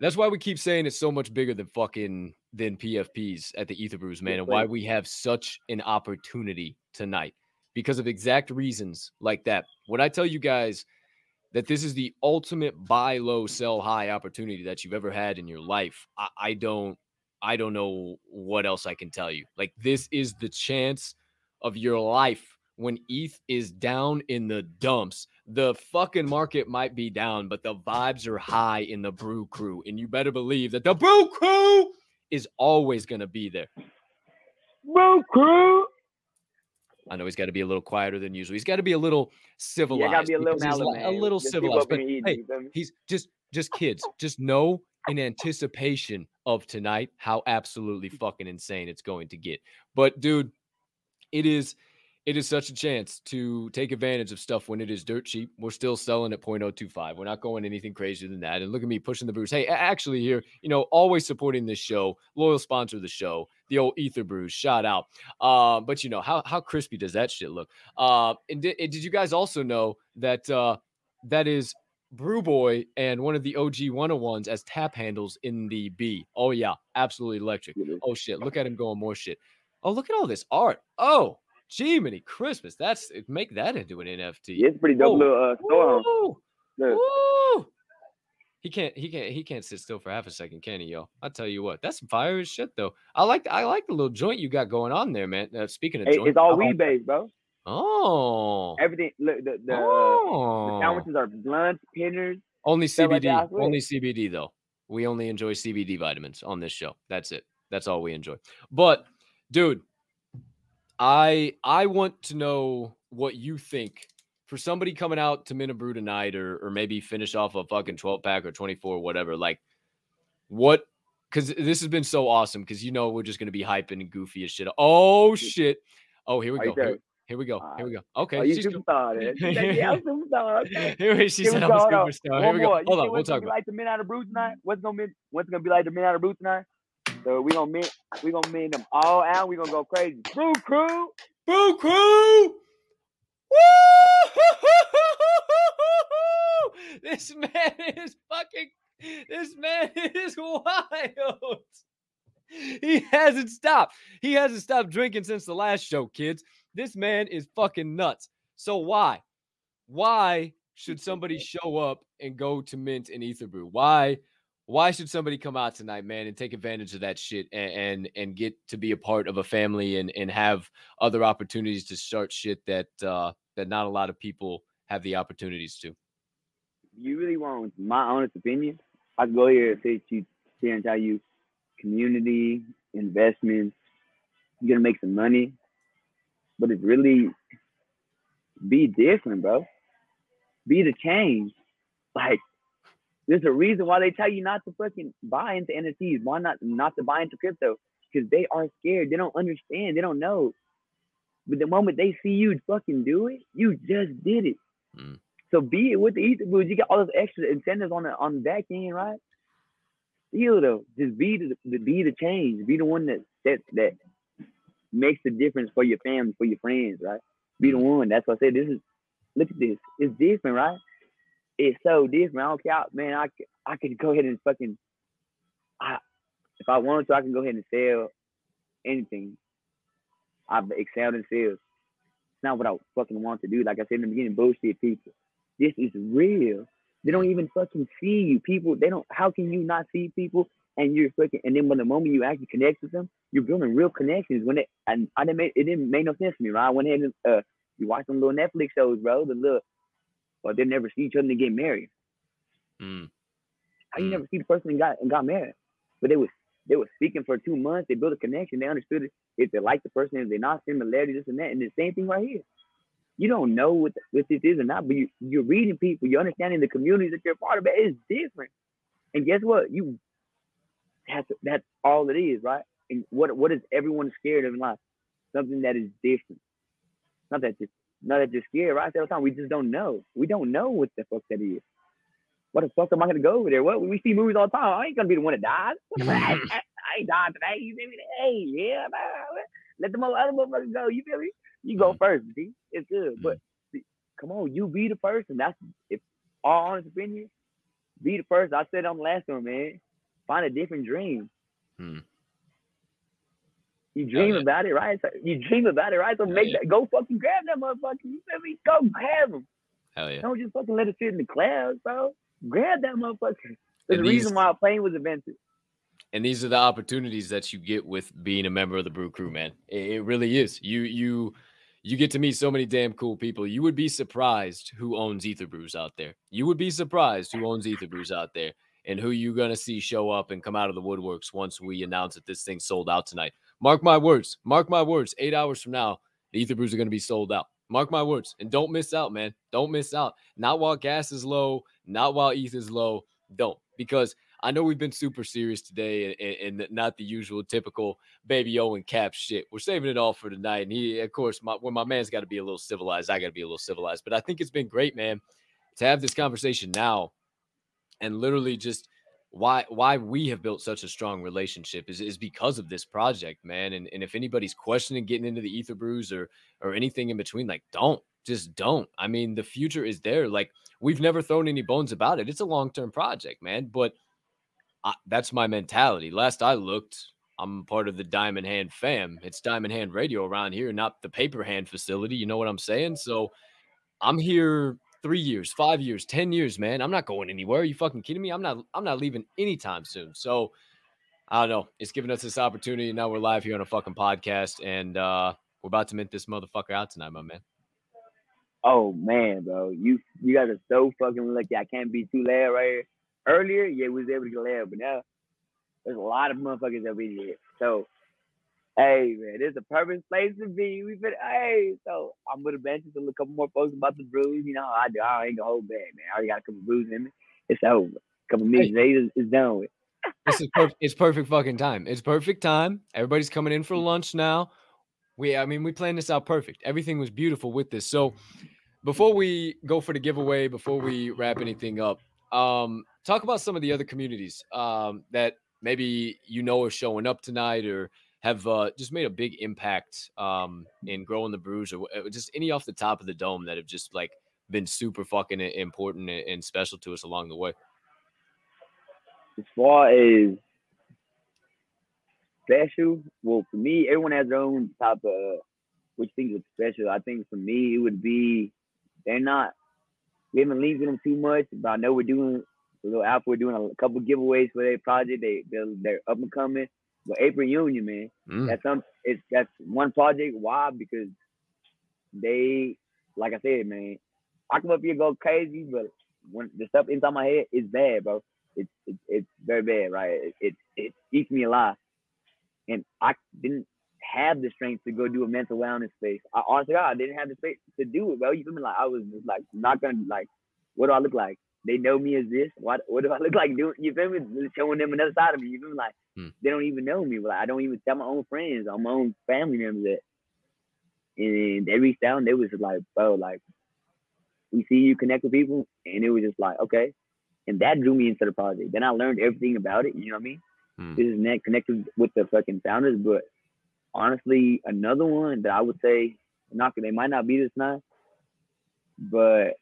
Speaker 1: That's why we keep saying it's so much bigger than fucking than PFPs at the Ether Brews, man, and why we have such an opportunity tonight because of exact reasons like that. When I tell you guys that this is the ultimate buy low, sell high opportunity that you've ever had in your life, I, I don't, I don't know what else I can tell you. Like this is the chance of your life when ETH is down in the dumps. The fucking market might be down, but the vibes are high in the brew crew. And you better believe that the brew crew is always going to be there.
Speaker 2: Brew crew.
Speaker 1: I know he's got to be a little quieter than usual. He's got to be a little civilized.
Speaker 2: Yeah, gotta be a little
Speaker 1: because he's
Speaker 2: mellow,
Speaker 1: li-
Speaker 2: man.
Speaker 1: a little
Speaker 2: Just
Speaker 1: civilized. But
Speaker 2: evening,
Speaker 1: hey,
Speaker 2: you feel me?
Speaker 1: he's just just kids. Just know in anticipation of tonight how absolutely fucking insane it's going to get. But dude, it is it is such a chance to take advantage of stuff when it is dirt cheap. We're still selling at 0.025. We're not going anything crazier than that. And look at me pushing the brews. Hey, actually here, you know, always supporting this show, loyal sponsor of the show, the old Ether Brews. Shout out. Uh, but you know, how how crispy does that shit look? Uh, and did, did you guys also know that uh that is Brew Boy and one of the OG 101s as tap handles in the B. Oh yeah, absolutely electric. Oh shit, look at him going more shit. Oh, look at all this art. Oh, gee, many Christmas. That's make that into an NFT.
Speaker 2: Yeah, it's pretty dope
Speaker 1: Oh,
Speaker 2: little uh, store. huh?
Speaker 1: Woo!
Speaker 2: Look,
Speaker 1: Woo! He can't he can't he can't sit still for half a second, can he, yo? I tell you what, that's some fire as shit though. I like I like the little joint you got going on there, man. Uh, speaking of
Speaker 2: hey,
Speaker 1: joint,
Speaker 2: it's all
Speaker 1: like-
Speaker 2: weed based, bro.
Speaker 1: Oh,
Speaker 2: Everything. Look, the the, uh, the
Speaker 1: oh.
Speaker 2: sandwiches are blunts, pinners.
Speaker 1: Only
Speaker 2: like
Speaker 1: CBD.
Speaker 2: swear.
Speaker 1: only CBD though. We only enjoy CBD vitamins on this show. That's it. That's all we enjoy. But dude, I I want to know what you think for somebody coming out to Minabrew tonight or or maybe finish off a fucking 12 pack or 24 whatever. Like what because this has been so awesome because you know we're just gonna be hyping and goofy as shit. Oh shit. Oh, here we go. Here, here we go. Here we go. Okay.
Speaker 2: Oh, you superstar, man. She's [laughs] yeah, I'm superstar. Okay. [laughs]
Speaker 1: Here we- she said I'm
Speaker 2: go,
Speaker 1: a superstar. Here we go. Hold on, we'll
Speaker 2: what's
Speaker 1: talk
Speaker 2: gonna be
Speaker 1: about.
Speaker 2: like the midnight of brew tonight? Mm-hmm. What's gonna be what's gonna be like the midnight of brew tonight? So we gonna mint we gonna meet them all out. We gonna go crazy. Brew crew.
Speaker 1: Boo crew! Woo! This man is fucking this man is wild. He hasn't stopped. He hasn't stopped drinking since the last show, kids. This man is fucking nuts. So why? Why should somebody show up and go to Mint and Ether Brew? Why? Why should somebody come out tonight, man, and take advantage of that shit and and, and get to be a part of a family and and have other opportunities to start shit that uh, that not a lot of people have the opportunities to?
Speaker 2: You really want my honest opinion? I go here and say to you, and tell you, community investments, you're gonna make some money, but it's really be different, bro. Be the change. Like, there's a reason why they tell you not to fucking buy into NFTs. Why not not to buy into crypto? Because they are scared. They don't understand. They don't know. But the moment they see you fucking do it, you just did it. Mm. So be it with the Ether Brews, you got all those extra incentives on the on the back end, right? Still though, just be the, be the change. Be the one that that that makes the difference for your family, for your friends, right? Be the one. That's what I said. This is look at this. It's different, right? It's so different. I don't care, man. I I could go ahead and fucking. I if I wanted to, I can go ahead and sell anything. I've excelled in sales. It's not what I fucking want to do. Like I said in the beginning, bullshit people. This is real. They don't even fucking see you. People, they don't. How can you not see people? And you're fucking. And then when the moment you actually connect with them, you're building real connections. When it and I didn't make it didn't make no sense to me, right? I went ahead and uh, you watch them little Netflix shows, bro. The little, or they never see each other and get married. Mm. How you mm. never see the person and got and got married? But they was they were speaking for two months. They built a connection. They understood it. If they like the person, if they're not similarity, this and that. And the same thing right here. You don't know what, what this is or not, but you, you're reading people. You're understanding the communities that you're part of. But It's different. And guess what? You that's that's all it is, right? And what what is everyone scared of in life? Something that is different. Not that just not that you're scared, right? All the time. We just don't know. We don't know what the fuck that is what the fuck am I gonna go over there? What we see movies all the time. I ain't gonna be the one that dies. I, [laughs] I, I ain't dying today. You feel me? Hey, yeah, man. Let the other motherfuckers go. You feel me? You go mm-hmm. first, see? It's good. But see, come on, you be the first, and That's if all honest opinion, be the first. I said on the last one, man. Find a different dream. Hmm. You dream yeah. about it, right? So you dream about it, right? So make yeah. that go fucking grab that motherfucker. You feel me? Go grab him.
Speaker 1: Hell yeah.
Speaker 2: Don't just fucking let it sit in the clouds, bro grab that motherfucker. There's a reason why a plane was invented.
Speaker 1: And these are the opportunities that you get with being a member of the Brew Crew, man. It, it really is. You you you get to meet so many damn cool people. You would be surprised who owns Ether Brews out there. You would be surprised who owns Ether Brews out there and who you're gonna see show up and come out of the woodworks once we announce that this thing sold out tonight. Mark my words. Mark my words. Eight hours from now, the Ether Brews are gonna be sold out. Mark my words. And don't miss out, man. Don't miss out. Not while gas is low, not while ETH is low. Don't. Because I know we've been super serious today and, and, not the usual typical baby O and cap shit. We're saving it all for tonight. And he, of course, my, when my man's got to be a little civilized, I got to be a little civilized. But I think it's been great, man, to have this conversation now and literally just why why we have built such a strong relationship is, is because of this project, man. And, and if anybody's questioning getting into the Ether Brews or or anything in between, like don't just don't. I mean, the future is there. Like we've never thrown any bones about it. It's a long term project, man. But I, that's my mentality. Last I looked, I'm part of the Diamond Hand fam. It's Diamond Hand Radio around here, not the Paper Hand facility. You know what I'm saying? So I'm here three years, five years, ten years, man. I'm not going anywhere. Are you fucking kidding me? I'm not. I'm not leaving anytime soon. So I don't know. It's giving us this opportunity. Now we're live here on a fucking podcast, and uh we're about to mint this motherfucker out tonight, my man.
Speaker 2: Oh man, bro, you you guys are so fucking lucky. I can't be too loud right here. Earlier, yeah, we was able to get loud, but now there's a lot of motherfuckers that we here. So Hey man, it's a perfect place to be. We've been hey, so I'm gonna mention a couple more folks about the brews. You know, I do. I ain't gonna hold back, man. I already got a couple brews in me. It's over. A couple minutes later, it's done with.
Speaker 1: this is perfect. It's perfect fucking time. It's perfect time. Everybody's coming in for lunch now. We, I mean, we planned this out perfect. Everything was beautiful with this. So, before we go for the giveaway, before we wrap anything up, um, talk about some of the other communities um, that maybe you know are showing up tonight or have uh, just made a big impact um, in growing the brews or uh, just any off the top of the dome that have just like been super fucking important and special to us along the way?
Speaker 2: as far as special, well, for me, everyone has their own type of which things are special. I think for me, it would be they're not we haven't linked with them too much, but I know we're doing a little Alpha. We're doing a couple giveaways for their project. They they're, they're up and coming. But April Union, man, mm. that's some it's that's one project. Why? Because they, like I said, man, I come up here go crazy, but when the stuff inside my head is bad, bro. It's it's, it's very bad, right? It, it it eats me alive, and I didn't have the strength to go do a mental wellness space. I honestly, God, I didn't have the space to do it, bro. You feel me? Like I was just like not gonna like, what do I look like? They know me as this. What what do I look like doing? You feel me? Showing them another side of me. You feel me? Like hmm. they don't even know me. Like I don't even tell my own friends or my own family members that. And they reached out and they was just like, bro, like we see you connect with people, and it was just like, okay. And that drew me into the project. Then I learned everything about it. You know what I mean? Hmm. This is net connected with the fucking founders, but honestly, another one that I would say, not they might not be this nice, but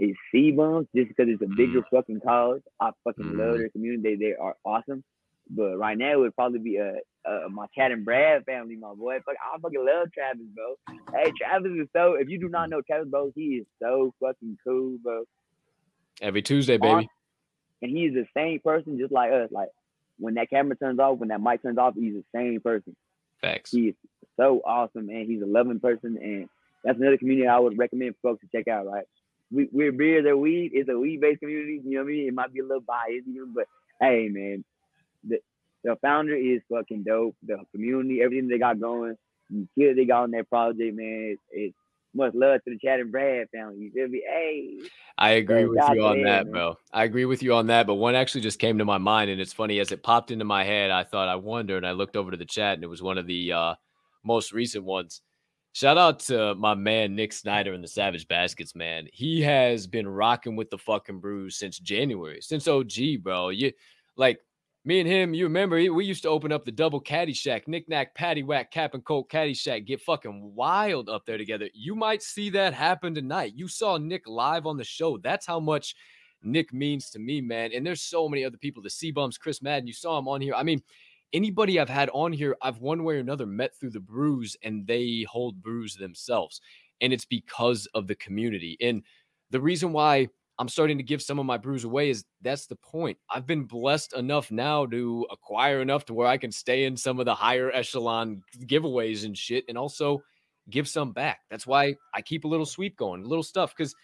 Speaker 2: it's CBums just because it's a bigger mm. fucking college. I fucking mm. love their community. They, they are awesome. But right now it would probably be a, uh, uh, my Chad and Brad family, my boy. Fuck, I fucking love Travis, bro. Hey, Travis is so. If you do not know Travis, bro, he is so fucking cool, bro.
Speaker 1: Every Tuesday, baby.
Speaker 2: And he's the same person, just like us. Like when that camera turns off, when that mic turns off, he's the same person.
Speaker 1: Facts.
Speaker 2: He's so awesome, and He's a loving person, and that's another community I would recommend folks to check out. Right, we we're beer, they're weed. It's a weed based community. You know what I mean? It might be a little biased, even, but hey, man, the the founder is fucking dope. The community, everything they got going, the kids they got on that project, man, it's, it's much love to the Chad and Brad family. You feel me? Hey.
Speaker 1: I agree with you on that, man. bro. I agree with you on that. But one actually just came to my mind, and it's funny as it popped into my head. I thought I wonder, And I looked over to the chat, and it was one of the uh, most recent ones. Shout out to my man Nick Snyder and the Savage Baskets, man. He has been rocking with the fucking brews since January, since OG, bro. You like me and him, you remember, we used to open up the double caddy shack, knick-knack, patty whack, Cappin Colt caddy shack, get fucking wild up there together. You might see that happen tonight. You saw Nick live on the show. That's how much Nick means to me, man. And there's so many other people. The C bums, Chris Madden, you saw him on here. I mean, anybody I've had on here, I've one way or another met through the brews, and they hold brews themselves. And it's because of the community. And the reason why I'm starting to give some of my brews away is that's the point. I've been blessed enough now to acquire enough to where I can stay in some of the higher echelon giveaways and shit and also give some back. That's why I keep a little sweep going, little stuff cuz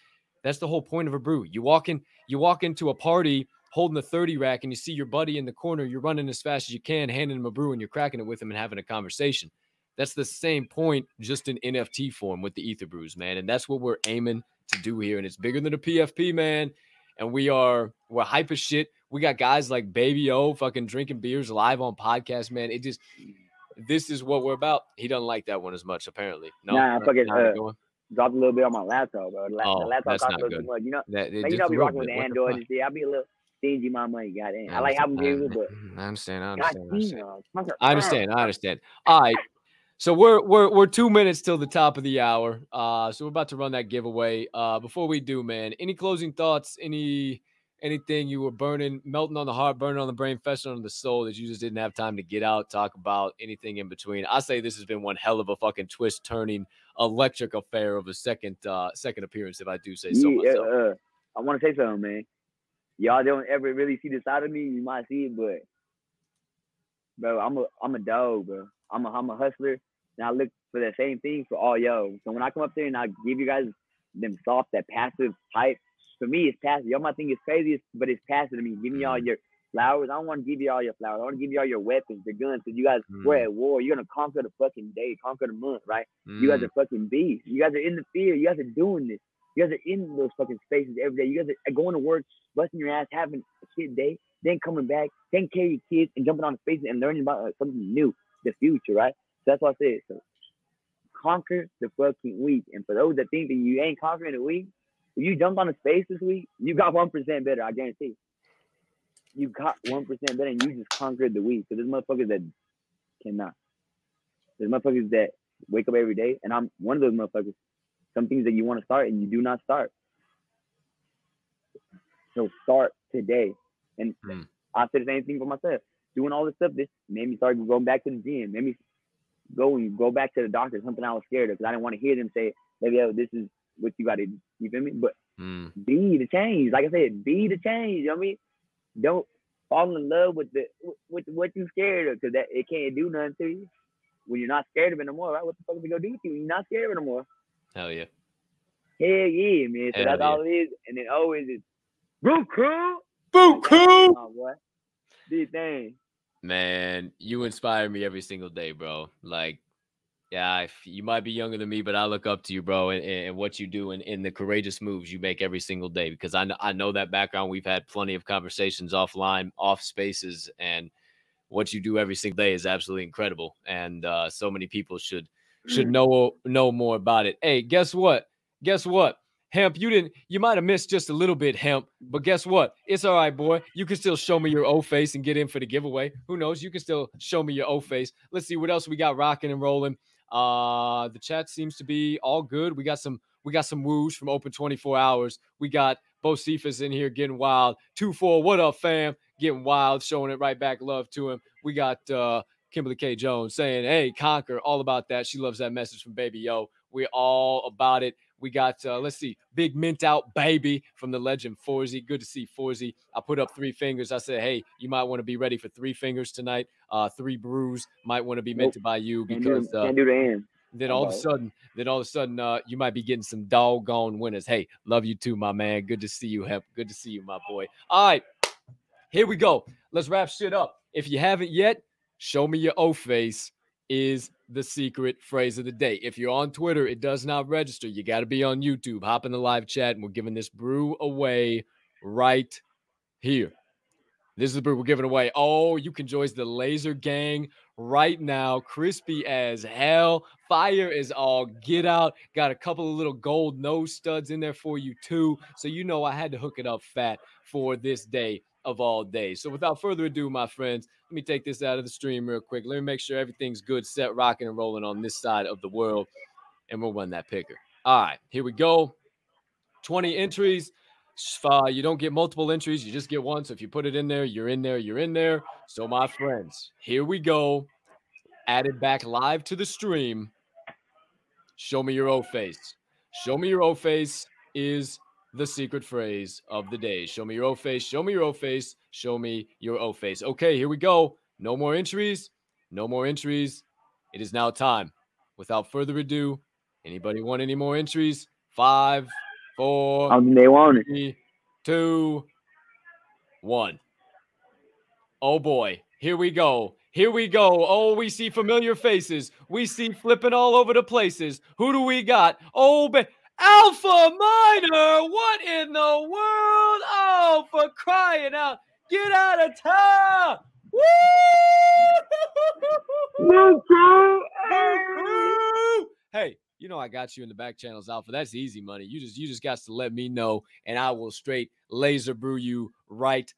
Speaker 1: that's the whole point of a brew. You walk in you walk into a party holding the 30 rack and you see your buddy in the corner, you're running as fast as you can, handing him a brew and you're cracking it with him and having a conversation. That's the same point just in NFT form with the Ether brews, man. And that's what we're aiming to do here, and it's bigger than the PFP, man. And we are we're hype as shit. We got guys like Baby O fucking drinking beers live on podcast, man. It just this is what we're about. He doesn't like that one as much, apparently. No,
Speaker 2: nah, I fucking uh, dropped a little bit on my laptop, bro. The, oh, laptop costs a little too much. You know, that, man, you know, be rocking with the Android and shit. I be a little stingy my money, goddamn. I, I like having games, but
Speaker 1: I understand. I understand. I understand. I understand. I understand. All right. So we're we're we're two minutes till the top of the hour. Uh, so we're about to run that giveaway. Uh, before we do, man, any closing thoughts? Any anything you were burning, melting on the heart, burning on the brain, festering on the soul that you just didn't have time to get out, talk about anything in between? I say this has been one hell of a fucking twist, turning, electric affair of a second uh second appearance, if I do say so yeah, myself. Uh,
Speaker 2: I want to say something, man. Y'all don't ever really see this side of me. You might see it, but bro, I'm a I'm a dog, bro. I'm a I'm a hustler, and I look for the same thing for all yo. So when I come up there and I give you guys them soft, that passive type, for me it's passive. Y'all might think it's crazy, but it's passive to me. Give me all mm. your flowers. I don't want to give you all your flowers. I want to give you all your weapons, your guns, because you guys mm. we're at war. You're gonna conquer the fucking day, conquer the month, right? Mm. You guys mm. are fucking beasts. You guys are in the field. You guys are doing this. You guys are in those fucking spaces every day. You guys are going to work, busting your ass, having a shit day, then coming back, taking care of your kids, and jumping on the spaces and learning about uh, something new, the future, right? that's what I said. So conquer the fucking week. And for those that think that you ain't conquering the week, if you jump on the space this week, you got one percent better. I guarantee. You got one percent better, and you just conquered the week. So there's motherfuckers that cannot. There's motherfuckers that wake up every day, and I'm one of those motherfuckers. Some things that you want to start and you do not start. So start today. And mm. I said the same thing for myself. Doing all this stuff, this made me start going back to the gym. Made me go and go back to the doctor. Something I was scared of because I didn't want to hear them say, "Maybe oh, this is what you got to." You feel me? But
Speaker 1: Mm.
Speaker 2: be the change. Like I said, be the change. You know what I mean? Don't fall in love with the with what you're scared of because that it can't do nothing to you when you're not scared of it no more, right? What the fuck is it gonna do to you you're not scared of it no more?
Speaker 1: Hell yeah.
Speaker 2: Hell yeah, man. So
Speaker 1: Hell
Speaker 2: that's
Speaker 1: yeah.
Speaker 2: all it is. And it always is Boo cool.
Speaker 1: Boo cool.
Speaker 2: Oh, boy. Do thing.
Speaker 1: Man, you inspire me every single day, bro. Like, yeah, I f you might be younger than me, but I look up to you, bro, and, and what you do and, and the courageous moves you make every single day because I know, I know that background. We've had plenty of conversations offline, off spaces, and what you do every single day is absolutely incredible. And uh, so many people should should know know more about it. Hey, guess what? Guess what? Hemp, you didn't. You might have missed just a little bit, Hemp. But guess what? It's all right, boy. You can still show me your O face and get in for the giveaway. Who knows? You can still show me your O face. Let's see what else we got rocking and rolling. Uh, the chat seems to be all good. We got some. We got some woos from Open 24 Hours. We got Bo Cephas in here getting wild. Two four. What up, fam? Getting wild, showing it right back. Love to him. We got uh Kimberly K. Jones saying, "Hey, conquer." All about that. She loves that message from Baby O. We're all about it. We got, uh, let's see, Big Mint Out Baby from the legend Forzy. Good to see Forzy. I put up three fingers. I said, hey, you might want to be ready for three fingers tonight. Uh, three brews might want to be
Speaker 2: Nope.
Speaker 1: minted by you because uh,
Speaker 2: can't do the end.
Speaker 1: then all of a sudden, then all of a sudden, uh, you might be getting some doggone winners. Hey, love you too, my man. Good to see you, Hemp. Good to see you, my boy. All right, here we go. Let's wrap shit up. If you haven't yet, show me your O face is the secret phrase of the day. If you're on Twitter, it does not register. You got to be on YouTube. Hop in the live chat, and we're giving this brew away right here. This is the brew we're giving away. Oh, you can join the Laser Gang right now. Crispy as hell. Fire is all get out. Got a couple of little gold nose studs in there for you too. So you know I had to hook it up fat for this day of all days. So without further ado, my friends, let me take this out of the stream real quick. Let me make sure everything's good, set, rocking, and rolling on this side of the world, and we'll run that picker. All right, here we go. 20 entries. Uh, you don't get multiple entries, you just get one. So if you put it in there, you're in there, you're in there. So, my friends, here we go. Added back live to the stream. Show me your O face. Show me your O face is the secret phrase of the day. Show me your O face. Show me your O face. Show me your O face. Okay, here we go. No more entries. No more entries. It is now time. Without further ado, anybody want any more entries? Five, four,
Speaker 2: I they want it.
Speaker 1: three, two, one. Oh boy, here we go. Here we go. Oh, we see familiar faces. We see flipping all over the places. Who do we got? Oh, ba- Alpha Minor. What in the world? Oh, for crying out. Get out of town. Woo! Hey, you know I got you in the back channels, Alpha. That's easy money. You just you just got to let me know, and I will straight laser brew you right.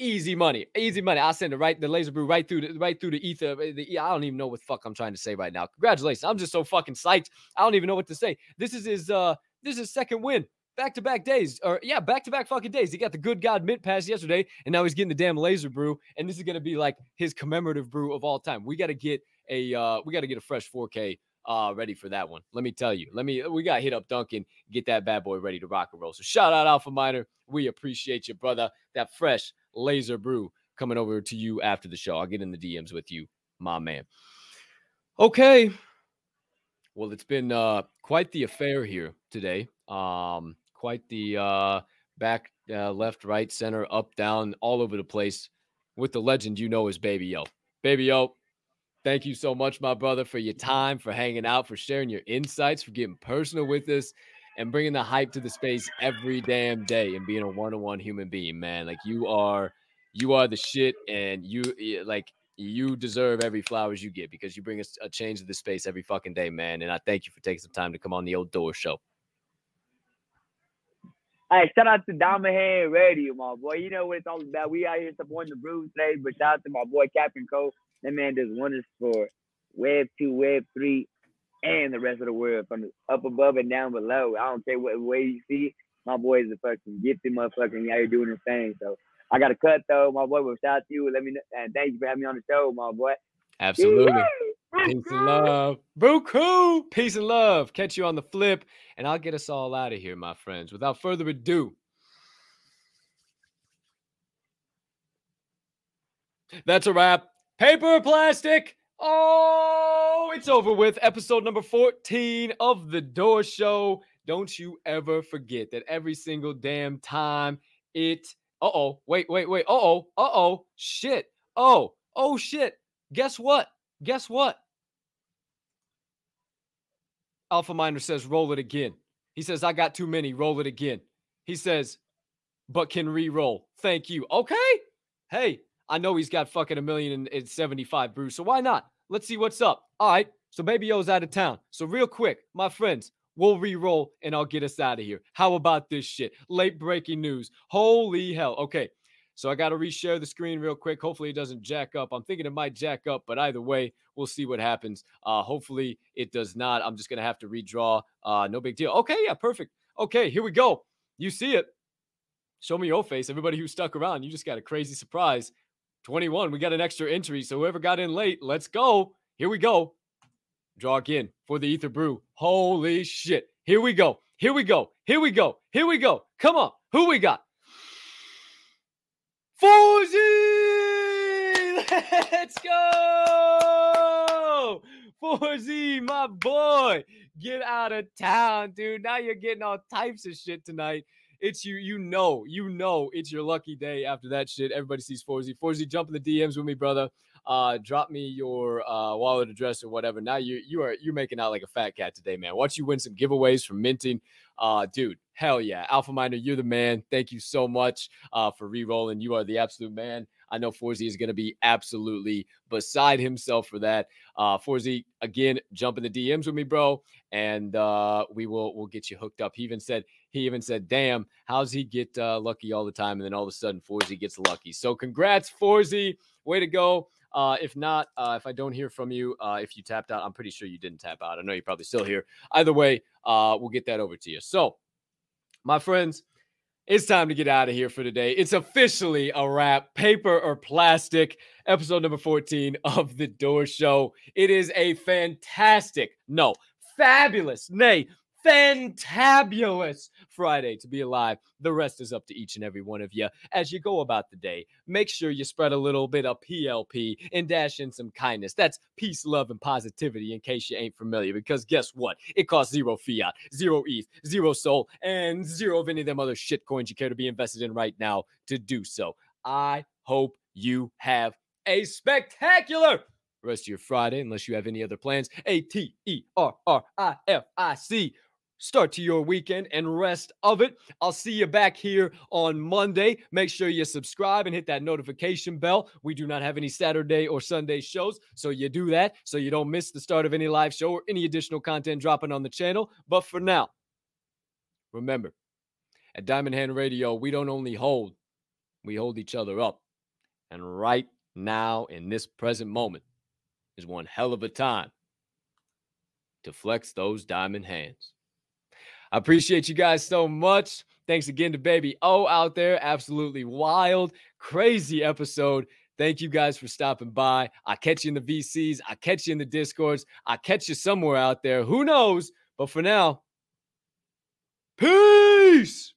Speaker 1: Easy money, easy money. I'll send it right the laser brew right through the right through the ether. uh, The, I don't even know what fuck I'm trying to say right now. Congratulations! I'm just so fucking psyched. I don't even know what to say. This is his uh this is second win. Back to back days, or yeah, back to back fucking days. He got the good God mint pass yesterday, and now he's getting the damn laser brew. And this is gonna be like his commemorative brew of all time. We got to get a uh we got to get a fresh 4K uh ready for that one. Let me tell you. Let me we got hit up Duncan, get that bad boy ready to rock and roll. So shout out Alpha Minor. We appreciate you, brother. That fresh laser brew coming over to you after the show. I'll get in the DMs with you, my man. Okay. Well, it's been uh quite the affair here today. Um quite the uh back uh, left, right, center, up, down, all over the place with the legend you know is Baby O. Baby O, Thank you so much, my brother, for your time, for hanging out, for sharing your insights, for getting personal with us, and bringing the hype to the space every damn day, and being a one-on-one human being, man. Like you are, you are the shit, and you like you deserve every flowers you get because you bring us a change to the space every fucking day, man. And I thank you for taking some time to come on the old door show.
Speaker 2: Hey, shout out to Hand Radio, my boy. You know what it's all about. We out here supporting the brews today, but shout out to my boy Cappin Colt. That man does wonders for Web 2, Web 3, and the rest of the world, from up above and down below. I don't care what way you see it. my boy is a fucking gifted motherfucker and he out here doing his thing. So I got a cut though, my boy. Well, shout out to you. Let me know, and thank you for having me on the show, my boy.
Speaker 1: Absolutely. Peace and love. Buku. Peace and love. Catch you on the flip, and I'll get us all out of here, my friends. Without further ado, that's a wrap. Paper or plastic? Oh, it's over with. Episode number 14 of The Door Show. Don't you ever forget that every single damn time it. Uh oh. Wait, wait, wait. Uh oh. Uh oh. Shit. Oh. Oh, shit. Guess what? Guess what? Alpha Miner says, roll it again. He says, I got too many. Roll it again. He says, but can re roll. Thank you. Okay. Hey, I know he's got fucking a million and 75 brews. So why not? Let's see what's up. All right. So Baby O's out of town. So real quick, my friends, we'll re-roll and I'll get us out of here. How about this shit? Late breaking news. Holy hell. Okay. So I got to reshare the screen real quick. Hopefully it doesn't jack up. I'm thinking it might jack up, but either way, we'll see what happens. Uh, hopefully it does not. I'm just gonna have to redraw. Uh, no big deal. Okay, yeah, perfect. Okay, here we go. You see it. Show me your face. Everybody who stuck around, you just got a crazy surprise. 21. We got an extra entry. So whoever got in late, let's go. Here we go. Draw again for the Ether Brew. Holy shit. Here we go. Here we go. Here we go. Here we go. Come on. Who we got? Forzy! [laughs] Let's go! Forzy, my boy. Get out of town, dude. Now you're getting all types of shit tonight. It's you, you know, you know it's your lucky day after that shit. Everybody sees Forzy. Forzy, jump in the DMs with me, brother. Uh, drop me your uh, wallet address or whatever. Now you you are you're making out like a fat cat today, man. Watch you win some giveaways from minting. Uh, dude, hell yeah. Alpha Miner, you're the man. Thank you so much uh, for re-rolling. You are the absolute man. I know Forzy is going to be absolutely beside himself for that. Uh, Forzy, again, jump in the DMs with me, bro, and uh, we will we'll get you hooked up. He even said he even said, "Damn, how's he get uh, lucky all the time?" And then all of a sudden, Forzy gets lucky. So congrats, Forzy. Way to go. Uh, if not, uh, if I don't hear from you, uh, if you tapped out, I'm pretty sure you didn't tap out. I know you're probably still here. Either way, uh, we'll get that over to you. So, my friends, it's time to get out of here for today. It's officially a wrap. Paper or plastic, episode number 14 of The Door Show. It is a fantastic, no, fabulous, nay, fantabulous Friday to be alive. The rest is up to each and every one of you as you go about the day. Make sure you spread a little bit of PLP and dash in some kindness. That's peace, love, and positivity in case you ain't familiar. Because guess what? It costs zero fiat, zero ETH, zero soul, and zero of any of them other shit coins you care to be invested in right now to do so. I hope you have a spectacular rest of your Friday, unless you have any other plans. A T E R R I F I C start to your weekend and rest of it. I'll see you back here on Monday. Make sure you subscribe and hit that notification bell. We do not have any Saturday or Sunday shows, so you do that so you don't miss the start of any live show or any additional content dropping on the channel. But for now, remember, at Diamond Hand Radio, we don't only hold, we hold each other up. And right now, in this present moment, is one hell of a time to flex those diamond hands. I appreciate you guys so much. Thanks again to Baby O out there. Absolutely wild, crazy episode. Thank you guys for stopping by. I catch you in the VCs. I catch you in the Discords. I catch you somewhere out there. Who knows? But for now, peace.